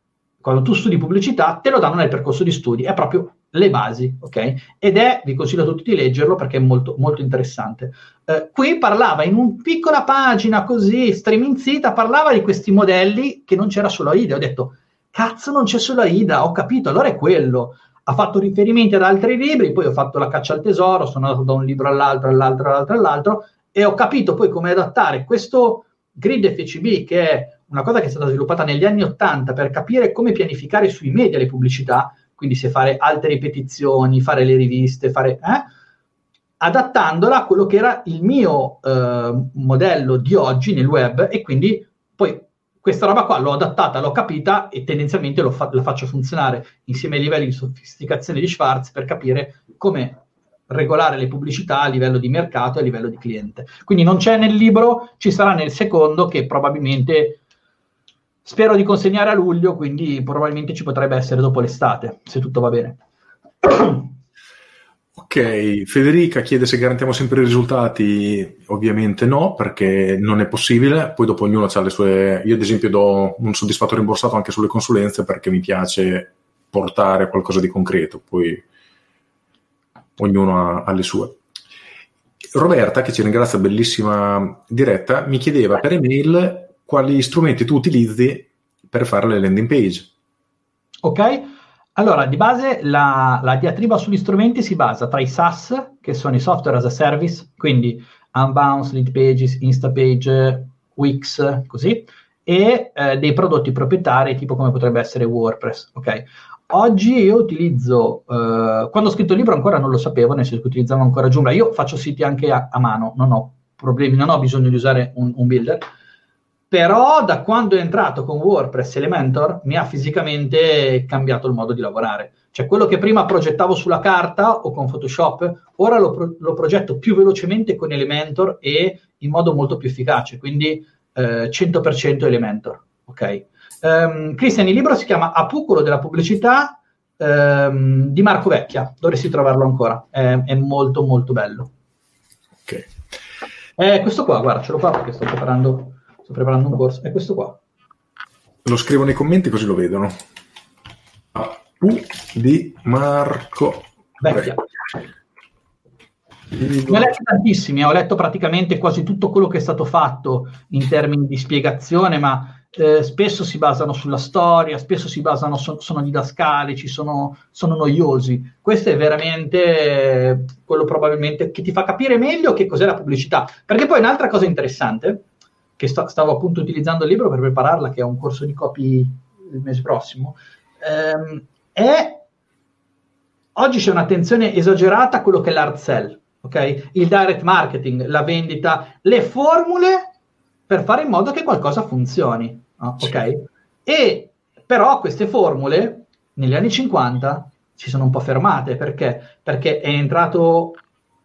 quando tu studi pubblicità, te lo danno nel percorso di studi. È proprio le basi, ok? Ed è, vi consiglio a tutti di leggerlo perché è molto, molto interessante. Eh, qui parlava in una piccola pagina così, streamingzita, parlava di questi modelli che non c'era solo AIDA. Ho detto, cazzo non c'è solo AIDA, ho capito, allora è quello. Ha fatto riferimenti ad altri libri, poi ho fatto la caccia al tesoro, sono andato da un libro all'altro, all'altro, all'altro, all'altro, e ho capito poi come adattare questo grid FCB, che è una cosa che è stata sviluppata negli anni 80 per capire come pianificare sui media le pubblicità, quindi se fare alte ripetizioni, fare le riviste, fare... Eh, adattandola a quello che era il mio eh, modello di oggi nel web e quindi poi questa roba qua l'ho adattata, l'ho capita e tendenzialmente fa- la faccio funzionare insieme ai livelli di sofisticazione di Schwarz per capire come regolare le pubblicità a livello di mercato e a livello di cliente. Quindi non c'è nel libro, ci sarà nel secondo che probabilmente spero di consegnare a luglio, quindi probabilmente ci potrebbe essere dopo l'estate, se tutto va bene. Ok, Federica chiede se garantiamo sempre i risultati, ovviamente no, perché non è possibile, poi dopo ognuno ha le sue... Io ad esempio do un soddisfatto rimborsato anche sulle consulenze perché mi piace portare qualcosa di concreto, poi ognuno ha, ha le sue. Roberta, che ci ringrazia, bellissima diretta, mi chiedeva per email quali strumenti tu utilizzi per fare le landing page. Ok, allora, di base la, la, diatriba sugli strumenti si basa tra i SaaS, che sono i software as a service, quindi Unbounce, Lead Pages, Instapage, Wix, così, e eh, dei prodotti proprietari, tipo come potrebbe essere WordPress, ok? Oggi io utilizzo, eh, quando ho scritto il libro ancora non lo sapevo, nel senso che utilizzavo ancora Joomla, io faccio siti anche a, a mano, non ho problemi, non ho bisogno di usare un, un builder, però da quando è entrato con WordPress Elementor mi ha fisicamente cambiato il modo di lavorare. Cioè quello che prima progettavo sulla carta o con Photoshop, ora lo, pro- lo progetto più velocemente con Elementor e in modo molto più efficace, quindi eh, 100% Elementor. Ok. Um, Christian, il libro si chiama Apucolo della pubblicità um, di Marco Vecchia, dovresti trovarlo ancora, è, è molto molto bello. Ok. Eh, questo qua, guarda, ce l'ho qua perché sto preparando sto preparando un corso, è questo qua. Lo scrivo nei commenti così lo vedono. U di Marco Vecchia. Ne ho letto tantissimi, ho letto praticamente quasi tutto quello che è stato fatto in termini di spiegazione, ma eh, spesso si basano sulla storia, spesso si basano, so, sono didascalici, sono, sono noiosi. Questo è veramente eh, quello probabilmente che ti fa capire meglio che cos'è la pubblicità. Perché poi un'altra cosa interessante che sta, stavo appunto utilizzando il libro per prepararla, che è un corso di copy il mese prossimo, ehm, è oggi c'è un'attenzione esagerata a quello che è l'hard sell, ok? Il direct marketing, la vendita, le formule per fare in modo che qualcosa funzioni, no? ok? E però queste formule negli anni 50 si sono un po' fermate perché? Perché è entrato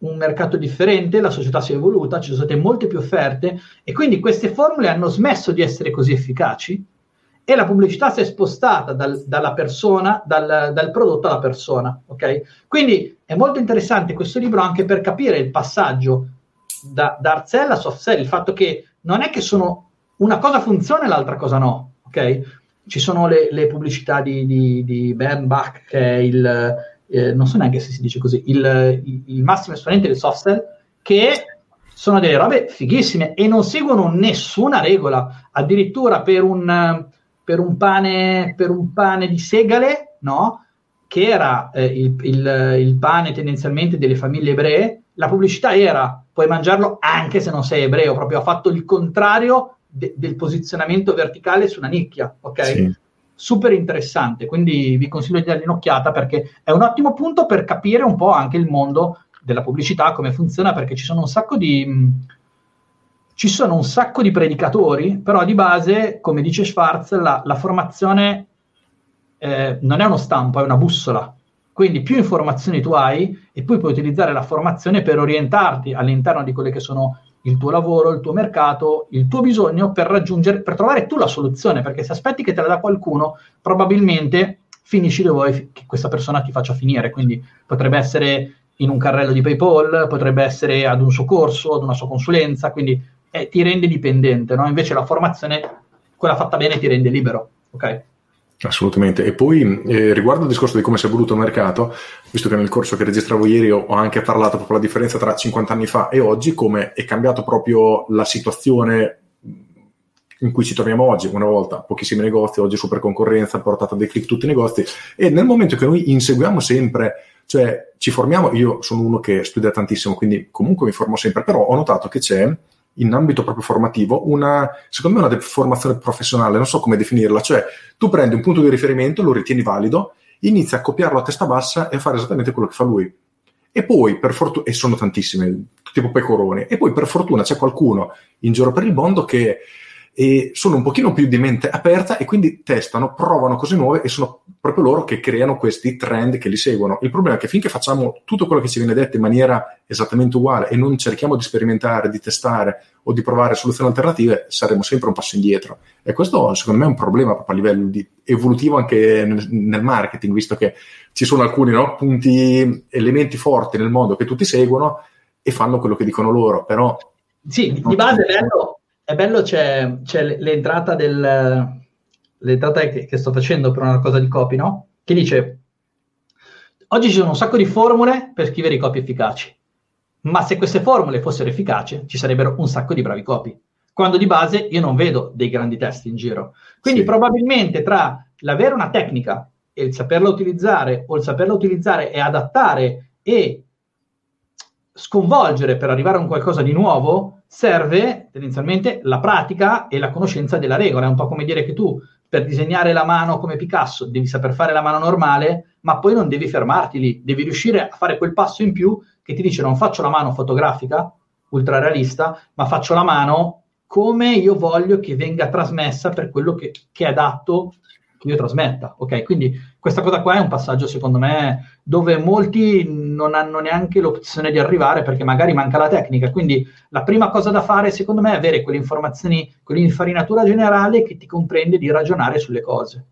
un mercato differente, la società si è evoluta, ci sono state molte più offerte e quindi queste formule hanno smesso di essere così efficaci e la pubblicità si è spostata dal, dalla persona, dal, dal, prodotto alla persona. Okay? Quindi è molto interessante questo libro anche per capire il passaggio da, da hard sell a soft sell, il fatto che non è che sono una cosa funziona e l'altra cosa no. Okay? Ci sono le, le pubblicità di, di, di Ben Bach, che è il eh, non so neanche se si dice così, il, il, il massimo esponente del software, che sono delle robe fighissime e non seguono nessuna regola. Addirittura per un, per un, pane, per un pane di segale, no? che era eh, il, il, il, pane tendenzialmente delle famiglie ebree, la pubblicità era puoi mangiarlo anche se non sei ebreo, proprio ha fatto il contrario de, del posizionamento verticale su una nicchia, ok? Sì super interessante, quindi vi consiglio di dargli un'occhiata perché è un ottimo punto per capire un po' anche il mondo della pubblicità, come funziona, perché ci sono un sacco di... Mh, ci sono un sacco di predicatori, però di base, come dice Schwarz, la, la formazione eh, non è uno stampo, è una bussola. Quindi più informazioni tu hai e poi puoi utilizzare la formazione per orientarti all'interno di quelle che sono il tuo lavoro, il tuo mercato, il tuo bisogno per raggiungere, per trovare tu la soluzione, perché se aspetti che te la dà qualcuno, probabilmente finisci dove vuoi che questa persona ti faccia finire, quindi potrebbe essere in un carrello di PayPal, potrebbe essere ad un suo corso, ad una sua consulenza, quindi eh, ti rende dipendente, no? Invece la formazione, quella fatta bene, ti rende libero, ok? Assolutamente. E poi eh, riguardo al discorso di come si è evoluto il mercato, visto che nel corso che registravo ieri ho anche parlato proprio della differenza tra 50 anni fa e oggi, come è cambiato proprio la situazione in cui ci troviamo oggi, una volta pochissimi negozi, oggi super concorrenza, portata dei click tutti i negozi, e nel momento che noi inseguiamo sempre, cioè ci formiamo, io sono uno che studia tantissimo, quindi comunque mi formo sempre, però ho notato che c'è in ambito proprio formativo, una, secondo me una formazione professionale, non so come definirla, cioè tu prendi un punto di riferimento, lo ritieni valido inizia a copiarlo a testa bassa e a fare esattamente quello che fa lui. E poi, per fortuna, e sono tantissime, tipo pecoroni, e poi per fortuna c'è qualcuno in giro per il mondo che e sono un pochino più di mente aperta e quindi testano, provano cose nuove e sono proprio loro che creano questi trend che li seguono. Il problema è che finché facciamo tutto quello che ci viene detto in maniera esattamente uguale e non cerchiamo di sperimentare, di testare o di provare soluzioni alternative, saremo sempre un passo indietro. E questo secondo me è un problema proprio a livello di, evolutivo anche nel, marketing, visto che ci sono alcuni no, punti, elementi forti nel mondo che tutti seguono e fanno quello che dicono loro, però... Sì, di base è bello è bello, c'è, c'è l'entrata, del, l'entrata che, che, sto facendo per una cosa di copy, no? Che dice, oggi ci sono un sacco di formule per scrivere i copy efficaci, ma se queste formule fossero efficaci, ci sarebbero un sacco di bravi copy. Quando di base io non vedo dei grandi testi in giro. Quindi sì. probabilmente tra l'avere una tecnica e il saperla utilizzare, o il saperla utilizzare e adattare e sconvolgere per arrivare a un qualcosa di nuovo, serve tendenzialmente la pratica e la conoscenza della regola. È un po' come dire che tu per disegnare la mano come Picasso devi saper fare la mano normale, ma poi non devi fermarti lì, devi riuscire a fare quel passo in più che ti dice non faccio la mano fotografica, ultra realista, ma faccio la mano come io voglio che venga trasmessa per quello che, che è adatto che io trasmetta. Ok, quindi questa cosa qua è un passaggio, secondo me, dove molti non hanno neanche l'opzione di arrivare perché magari manca la tecnica. Quindi la prima cosa da fare, secondo me, è avere quelle informazioni, quell'infarinatura generale che ti comprende di ragionare sulle cose.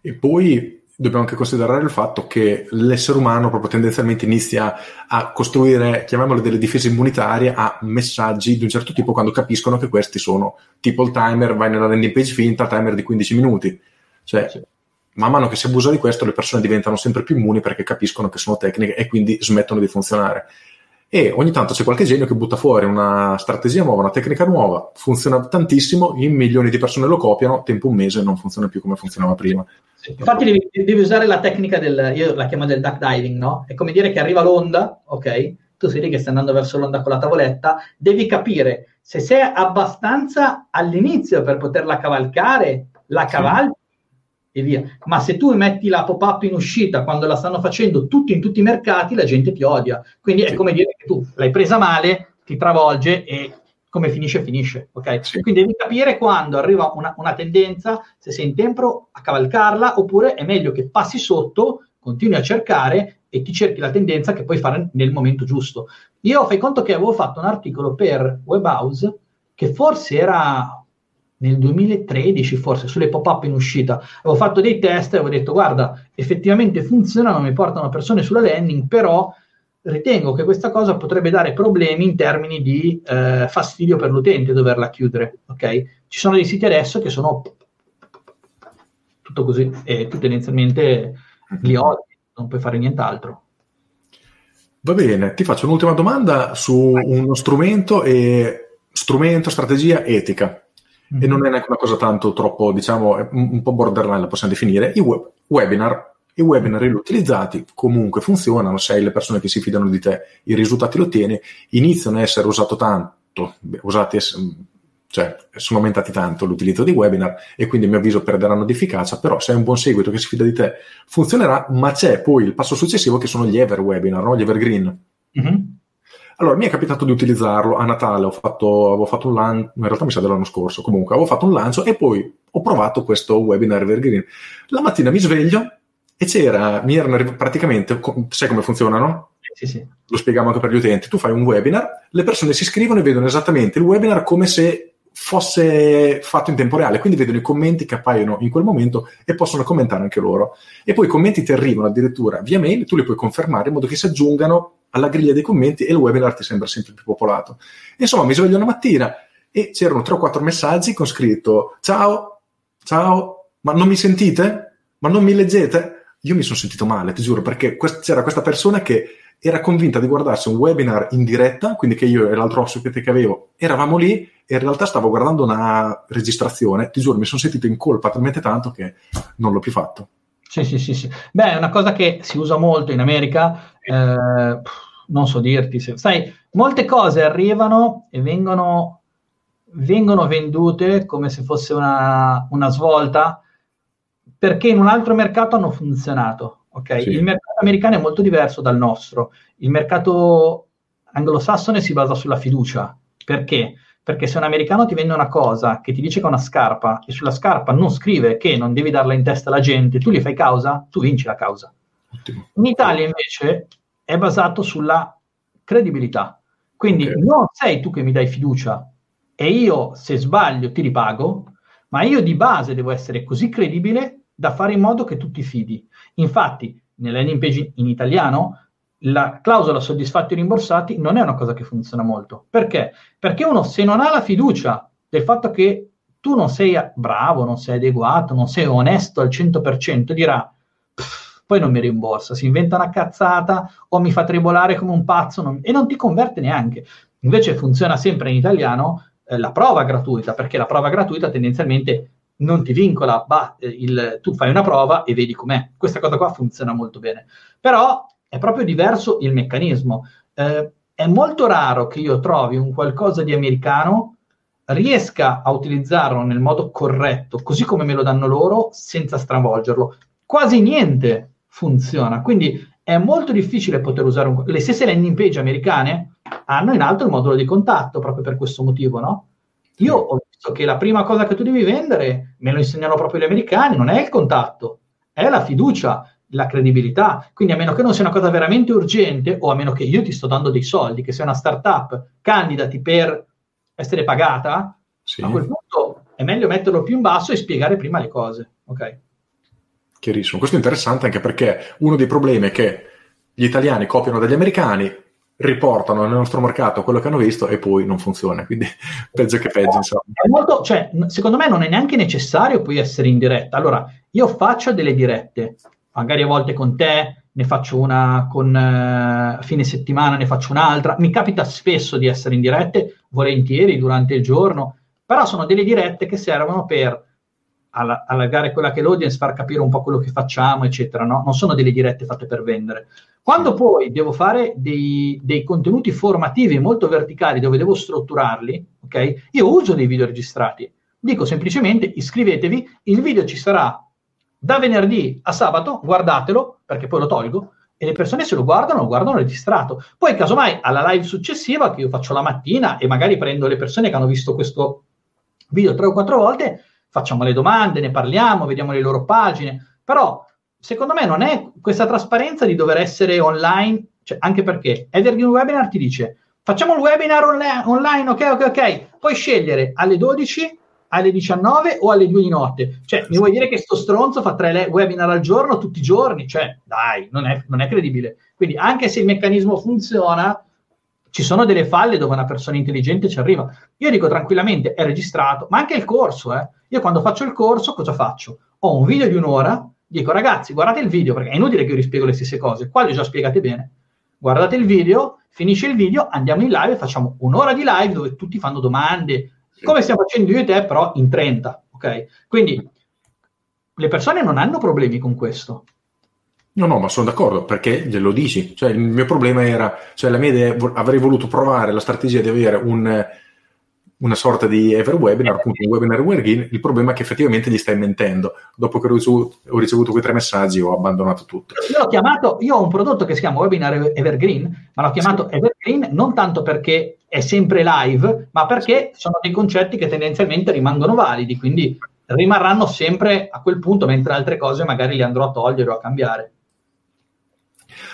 E poi dobbiamo anche considerare il fatto che l'essere umano proprio tendenzialmente inizia a costruire, chiamiamole delle difese immunitarie, a messaggi di un certo tipo quando capiscono che questi sono tipo il timer, vai nella landing page finta, timer di 15 minuti cioè, sì. Man mano che si abusa di questo, le persone diventano sempre più immuni perché capiscono che sono tecniche e quindi smettono di funzionare. E ogni tanto c'è qualche genio che butta fuori una strategia nuova, una tecnica nuova, funziona tantissimo, in milioni di persone lo copiano, tempo un mese non funziona più come funzionava prima. Infatti devi, devi, usare la tecnica del, io la chiamo del duck diving, no? È come dire che arriva l'onda, ok? Tu sei lì che stai andando verso l'onda con la tavoletta, devi capire se sei abbastanza all'inizio per poterla cavalcare, la cavalchi e via. Ma se tu metti la pop-up in uscita quando la stanno facendo tutti in tutti i mercati, la gente ti odia. Quindi è come dire che tu l'hai presa male, ti travolge e come finisce, finisce. Okay? Sì. Quindi devi capire quando arriva una, una, tendenza, se sei in tempo a cavalcarla, oppure è meglio che passi sotto, continui a cercare e ti cerchi la tendenza che puoi fare nel momento giusto. Io fai conto che avevo fatto un articolo per Webhouse che forse era nel 2013 forse sulle pop-up in uscita avevo fatto dei test e avevo detto guarda effettivamente funzionano mi portano persone sulla landing però ritengo che questa cosa potrebbe dare problemi in termini di eh, fastidio per l'utente doverla chiudere ok? Ci sono dei siti adesso che sono tutto così e tu tendenzialmente li odi non puoi fare nient'altro. Va bene ti faccio un'ultima domanda su uno strumento e strumento strategia etica mm-hmm. e non è neanche una cosa tanto troppo, diciamo, un, po' borderline la possiamo definire, i web, webinar. I webinar utilizzati comunque funzionano, sei le persone che si fidano di te, i risultati li ottieni, iniziano a essere usati tanto, usati, cioè sono aumentati tanto l'utilizzo di webinar e quindi a mio avviso perderanno di efficacia, però se hai un buon seguito che si fida di te funzionerà, ma c'è poi il passo successivo che sono gli ever webinar, no? gli evergreen. Mm-hmm allora, mi è capitato di utilizzarlo a Natale, ho fatto, avevo fatto un lancio, in realtà mi sa dell'anno scorso, comunque, avevo fatto un lancio e poi ho provato questo webinar Evergreen. La mattina mi sveglio e c'era, mi erano praticamente, sai come funzionano? Sì, sì. Lo spieghiamo anche per gli utenti. Tu fai un webinar, le persone si iscrivono e vedono esattamente il webinar come se fosse fatto in tempo reale, quindi vedono i commenti che appaiono in quel momento e possono commentare anche loro. E poi i commenti ti arrivano addirittura via mail, tu li puoi confermare in modo che si aggiungano alla griglia dei commenti e il webinar ti sembra sempre più popolato. Insomma, mi sveglio una mattina e c'erano 3 o 4 messaggi con scritto ciao, ciao, ma non mi sentite? Ma non mi leggete? Io mi sono sentito male, ti giuro, perché quest- c'era questa persona che era convinta di guardarsi un webinar in diretta, quindi che io e l'altro ospite che avevo eravamo lì e in realtà stavo guardando una registrazione, ti giuro, mi sono sentito in colpa talmente tanto che non l'ho più fatto. Sì, sì, sì, sì. Beh, è una cosa che si usa molto in America, eh, non so dirti, se, sai, molte cose arrivano e vengono, vengono vendute come se fosse una, una svolta, perché in un altro mercato hanno funzionato. Okay? Sì. Il mercato americano è molto diverso dal nostro. Il mercato anglosassone si basa sulla fiducia. Perché? Perché se un americano ti vende una cosa che ti dice che è una scarpa e sulla scarpa non scrive che non devi darla in testa alla gente, tu gli fai causa, tu vinci la causa. Ottimo. In Italia invece è basato sulla credibilità. Quindi okay. non sei tu che mi dai fiducia e io se sbaglio ti ripago, ma io di base devo essere così credibile da fare in modo che tu ti fidi. Infatti, nella landing page in italiano, la clausola soddisfatti o rimborsati non è una cosa che funziona molto. Perché? Perché uno se non ha la fiducia del fatto che tu non sei bravo, non sei adeguato, non sei onesto al 100%, dirà poi non mi rimborsa, si inventa una cazzata o mi fa tribolare come un pazzo non, e non ti converte neanche. Invece funziona sempre in italiano eh, la prova gratuita, perché la prova gratuita tendenzialmente non ti vincola, bah, eh, il, tu fai una prova e vedi com'è. Questa cosa qua funziona molto bene. Però è proprio diverso il meccanismo. Eh, è molto raro che io trovi un qualcosa di americano, riesca a utilizzarlo nel modo corretto, così come me lo danno loro, senza stravolgerlo. Quasi niente funziona. Quindi è molto difficile poter usare un... le stesse landing page americane hanno in alto il modulo di contatto proprio per questo motivo, no? Io ho visto che la prima cosa che tu devi vendere, me lo insegnano proprio gli americani, non è il contatto, è la fiducia, la credibilità. Quindi a meno che non sia una cosa veramente urgente o a meno che io ti sto dando dei soldi, che sia una startup, candidati per essere pagata, sì. a quel punto è meglio metterlo più in basso e spiegare prima le cose, ok? Chiarissimo. Questo è interessante anche perché uno dei problemi è che gli italiani copiano dagli americani, riportano nel nostro mercato quello che hanno visto e poi non funziona. Quindi peggio che peggio, insomma. Molto, cioè, secondo me non è neanche necessario poi essere in diretta. Allora, io faccio delle dirette, magari a volte con te, ne faccio una con uh, fine settimana, ne faccio un'altra. Mi capita spesso di essere in dirette, volentieri durante il giorno, però sono delle dirette che servono per allargare quella che è l'audience, far capire un po' quello che facciamo, eccetera. No? Non sono delle dirette fatte per vendere. Quando poi devo fare dei, dei, contenuti formativi molto verticali dove devo strutturarli, ok? Io uso dei video registrati. Dico semplicemente iscrivetevi, il video ci sarà da venerdì a sabato, guardatelo, perché poi lo tolgo, e le persone se lo guardano, lo guardano registrato. Poi, casomai, alla live successiva, che io faccio la mattina, e magari prendo le persone che hanno visto questo video tre o quattro volte, facciamo le domande, ne parliamo, vediamo le loro pagine, però secondo me non è questa trasparenza di dover essere online, cioè, anche perché Evergreen Webinar ti dice facciamo il webinar on- online, ok, ok, ok, puoi scegliere alle 12, alle 19 o alle 2 di notte. Cioè, mi vuoi dire che sto stronzo fa tre webinar al giorno tutti i giorni? Cioè, dai, non è, non è credibile. Quindi anche se il meccanismo funziona, ci sono delle falle dove una persona intelligente ci arriva. Io dico tranquillamente, è registrato, ma anche il corso, eh. Io quando faccio il corso, cosa faccio? Ho un video di un'ora, dico ragazzi, guardate il video, perché è inutile che io rispiego le stesse cose, qua le ho già spiegate bene. Guardate il video, finisce il video, andiamo in live e facciamo un'ora di live dove tutti fanno domande, come stiamo facendo io e te, però in 30, ok? Quindi le persone non hanno problemi con questo. No, no, ma sono d'accordo perché glielo dici. Cioè, il mio problema era, cioè, la mia idea, avrei voluto provare la strategia di avere un, una sorta di Everwebinar, appunto un webinar evergreen, il problema è che effettivamente gli stai mentendo. Dopo che ho ricevuto, ho ricevuto quei tre messaggi ho abbandonato tutto. Io l'ho chiamato, io ho un prodotto che si chiama Webinar Evergreen, ma l'ho chiamato sì. Evergreen non tanto perché è sempre live, ma perché sono dei concetti che tendenzialmente rimangono validi, quindi rimarranno sempre a quel punto, mentre altre cose magari le andrò a togliere o a cambiare.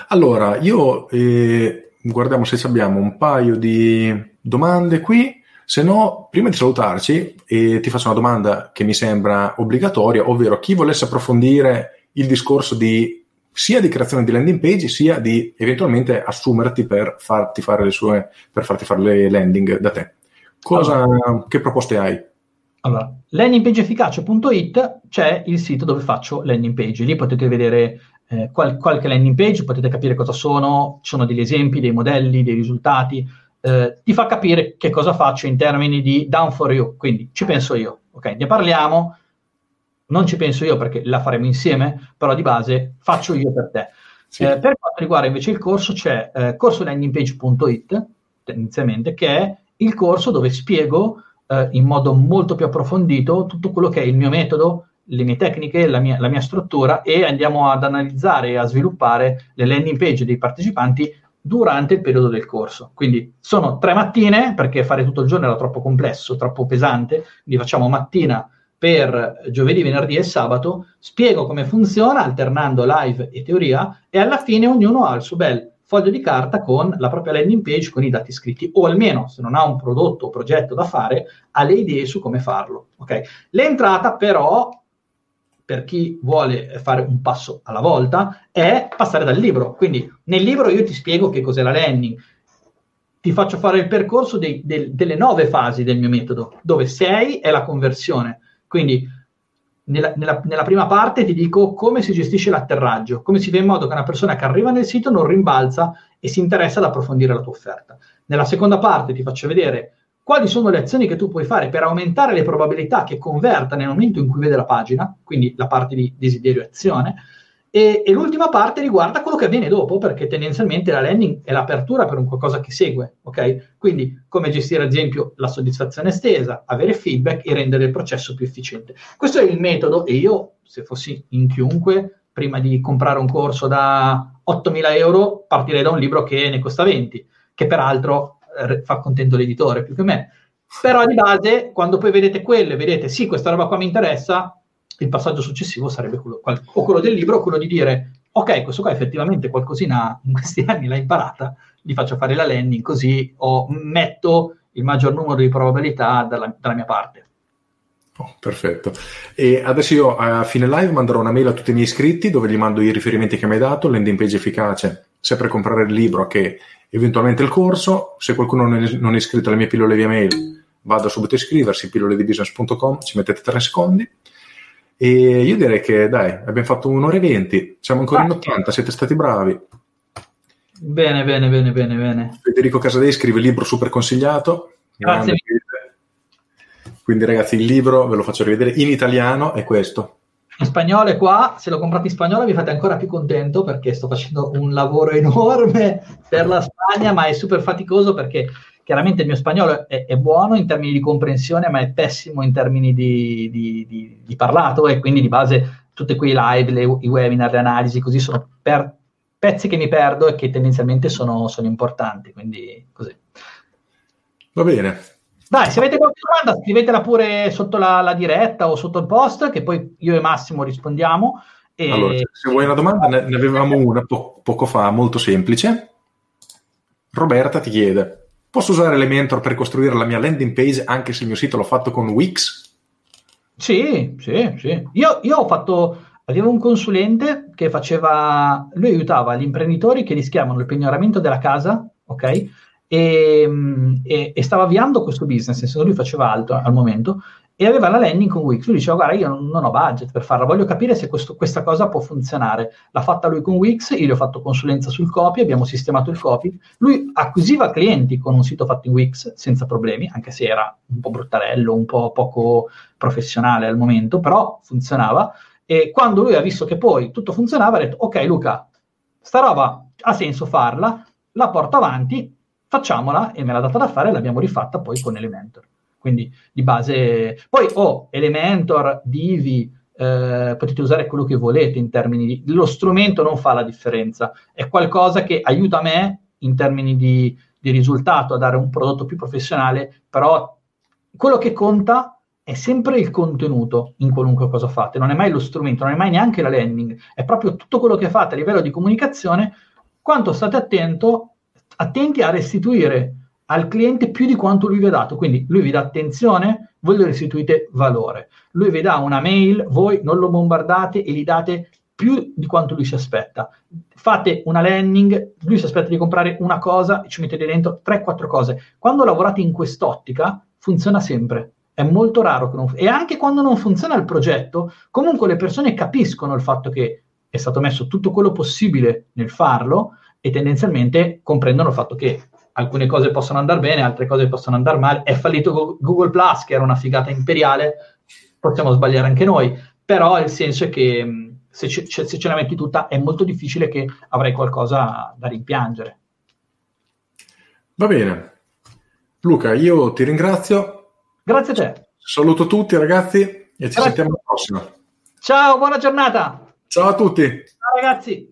Allora, io eh, guardiamo se abbiamo un paio di domande qui. Se no, prima di salutarci, eh, ti faccio una domanda che mi sembra obbligatoria, ovvero chi volesse approfondire il discorso di sia di creazione di landing page, sia di eventualmente assumerti per farti fare le sue, per farti fare le landing da te. Cosa, allora, che proposte hai? Allora, landingpageefficace.it c'è il sito dove faccio landing page. Lì potete vedere eh, qual- qualche landing page, potete capire cosa sono, ci sono degli esempi, dei modelli, dei risultati eh, ti fa capire che cosa faccio in termini di down for you, quindi ci penso io, ok? Ne parliamo, non ci penso io perché la faremo insieme, però di base faccio io per te. Sì. Eh, per quanto riguarda invece il corso, c'è eh, corsolandingpage.it, tendenzialmente, che è il corso dove spiego eh, in modo molto più approfondito tutto quello che è il mio metodo, le mie tecniche, la mia, la mia struttura e andiamo ad analizzare e a sviluppare le landing page dei partecipanti durante il periodo del corso. Quindi sono tre mattine, perché fare tutto il giorno era troppo complesso, troppo pesante, quindi facciamo mattina per giovedì, venerdì e sabato, spiego come funziona alternando live e teoria e alla fine ognuno ha il suo bel foglio di carta con la propria landing page con i dati scritti o almeno se non ha un prodotto o progetto da fare ha le idee su come farlo. Okay? L'entrata però per chi vuole fare un passo alla volta è passare dal libro. Quindi nel libro io ti spiego che cos'è la landing, ti faccio fare il percorso dei, del, delle nove fasi del mio metodo, dove sei è la conversione. Quindi nella, nella, nella, prima parte ti dico come si gestisce l'atterraggio, come si fa in modo che una persona che arriva nel sito non rimbalza e si interessa ad approfondire la tua offerta. Nella seconda parte ti faccio vedere quali sono le azioni che tu puoi fare per aumentare le probabilità che converta nel momento in cui vede la pagina, quindi la parte di desiderio e azione, e, e, l'ultima parte riguarda quello che avviene dopo, perché tendenzialmente la landing è l'apertura per un qualcosa che segue, ok? Quindi come gestire ad esempio la soddisfazione estesa, avere feedback e rendere il processo più efficiente. Questo è il metodo e io, se fossi in chiunque, prima di comprare un corso da 8.000 euro, partirei da un libro che ne costa 20, che peraltro fa contento l'editore più che me. Però di base, quando poi vedete quello e vedete sì, questa roba qua mi interessa, il passaggio successivo sarebbe quello, o quello del libro, o quello di dire ok, questo qua effettivamente qualcosina in questi anni l'ha imparata, gli faccio fare la landing così o metto il maggior numero di probabilità dalla, dalla mia parte. Oh, perfetto. E adesso io a fine live manderò una mail a tutti i miei iscritti dove gli mando i riferimenti che mi hai dato, landing page efficace, per comprare il libro che eventualmente il corso. Se qualcuno non è, iscritto alle mie pillole via mail, vado subito a iscriversi, pilloledibusiness.com, ci mettete tre secondi. E io direi che dai, abbiamo fatto un'ora e venti, siamo ancora ah, in 80, siete stati bravi. Bene, bene, bene, bene, bene. Federico Casadei scrive libro super consigliato. Grazie. Quindi ragazzi il libro ve lo faccio rivedere in italiano, è questo. In spagnolo è qua, se lo comprate in spagnolo vi fate ancora più contento perché sto facendo un lavoro enorme per la Spagna, ma è super faticoso perché Chiaramente il mio spagnolo è, è, buono in termini di comprensione, ma è pessimo in termini di, di, di, di parlato e quindi di base tutti quei live, le, i webinar, le analisi, così sono per, pezzi che mi perdo e che tendenzialmente sono, sono importanti. Quindi così. Va bene. Dai, se avete qualche domanda scrivetela pure sotto la, la, diretta o sotto il post, che poi io e Massimo rispondiamo. E... Allora, se vuoi una domanda, ne, ne avevamo una po- poco fa, molto semplice. Roberta ti chiede, Posso usare Elementor per costruire la mia landing page anche se il mio sito l'ho fatto con Wix? Sì, sì, sì. Io, io ho fatto, avevo un consulente che faceva, lui aiutava gli imprenditori che rischiavano il pignoramento della casa, ok? E, e, e, stava avviando questo business, nel senso lui faceva altro al momento, e aveva la landing con Wix. Lui diceva: Guarda, io non, non ho budget per farla, voglio capire se questo, questa cosa può funzionare. L'ha fatta lui con Wix, io gli ho fatto consulenza sul copy, abbiamo sistemato il copy. Lui acquisiva clienti con un sito fatto in Wix senza problemi, anche se era un po' bruttarello, un po' poco professionale al momento, però funzionava. E quando lui ha visto che poi tutto funzionava, ha detto: Ok, Luca, sta roba ha senso farla, la porto avanti, facciamola e me l'ha data da fare e l'abbiamo rifatta poi con Elementor. Quindi di base, poi o oh, Elementor, Divi, eh, potete usare quello che volete in termini di... Lo strumento non fa la differenza, è qualcosa che aiuta me in termini di, di risultato a dare un prodotto più professionale, però quello che conta è sempre il contenuto in qualunque cosa fate, non è mai lo strumento, non è mai neanche la landing, è proprio tutto quello che fate a livello di comunicazione, quanto state attento, attenti a restituire al cliente più di quanto lui vi ha dato. Quindi lui vi dà attenzione, voi gli restituite valore. Lui vi dà una mail, voi non lo bombardate e gli date più di quanto lui si aspetta. Fate una landing, lui si aspetta di comprare una cosa e ci mettete dentro 3-4 cose. Quando lavorate in quest'ottica funziona sempre. È molto raro che non E anche quando non funziona il progetto, comunque le persone capiscono il fatto che è stato messo tutto quello possibile nel farlo e tendenzialmente comprendono il fatto che alcune cose possono andare bene, altre cose possono andare male. È fallito Google Plus, che era una figata imperiale, possiamo sbagliare anche noi, però il senso è che se ce, se ce la metti tutta è molto difficile che avrai qualcosa da rimpiangere. Va bene. Luca, io ti ringrazio. Grazie a te. Saluto tutti ragazzi e ci Grazie. sentiamo alla prossima. Ciao, buona giornata. Ciao a tutti. Ciao ragazzi.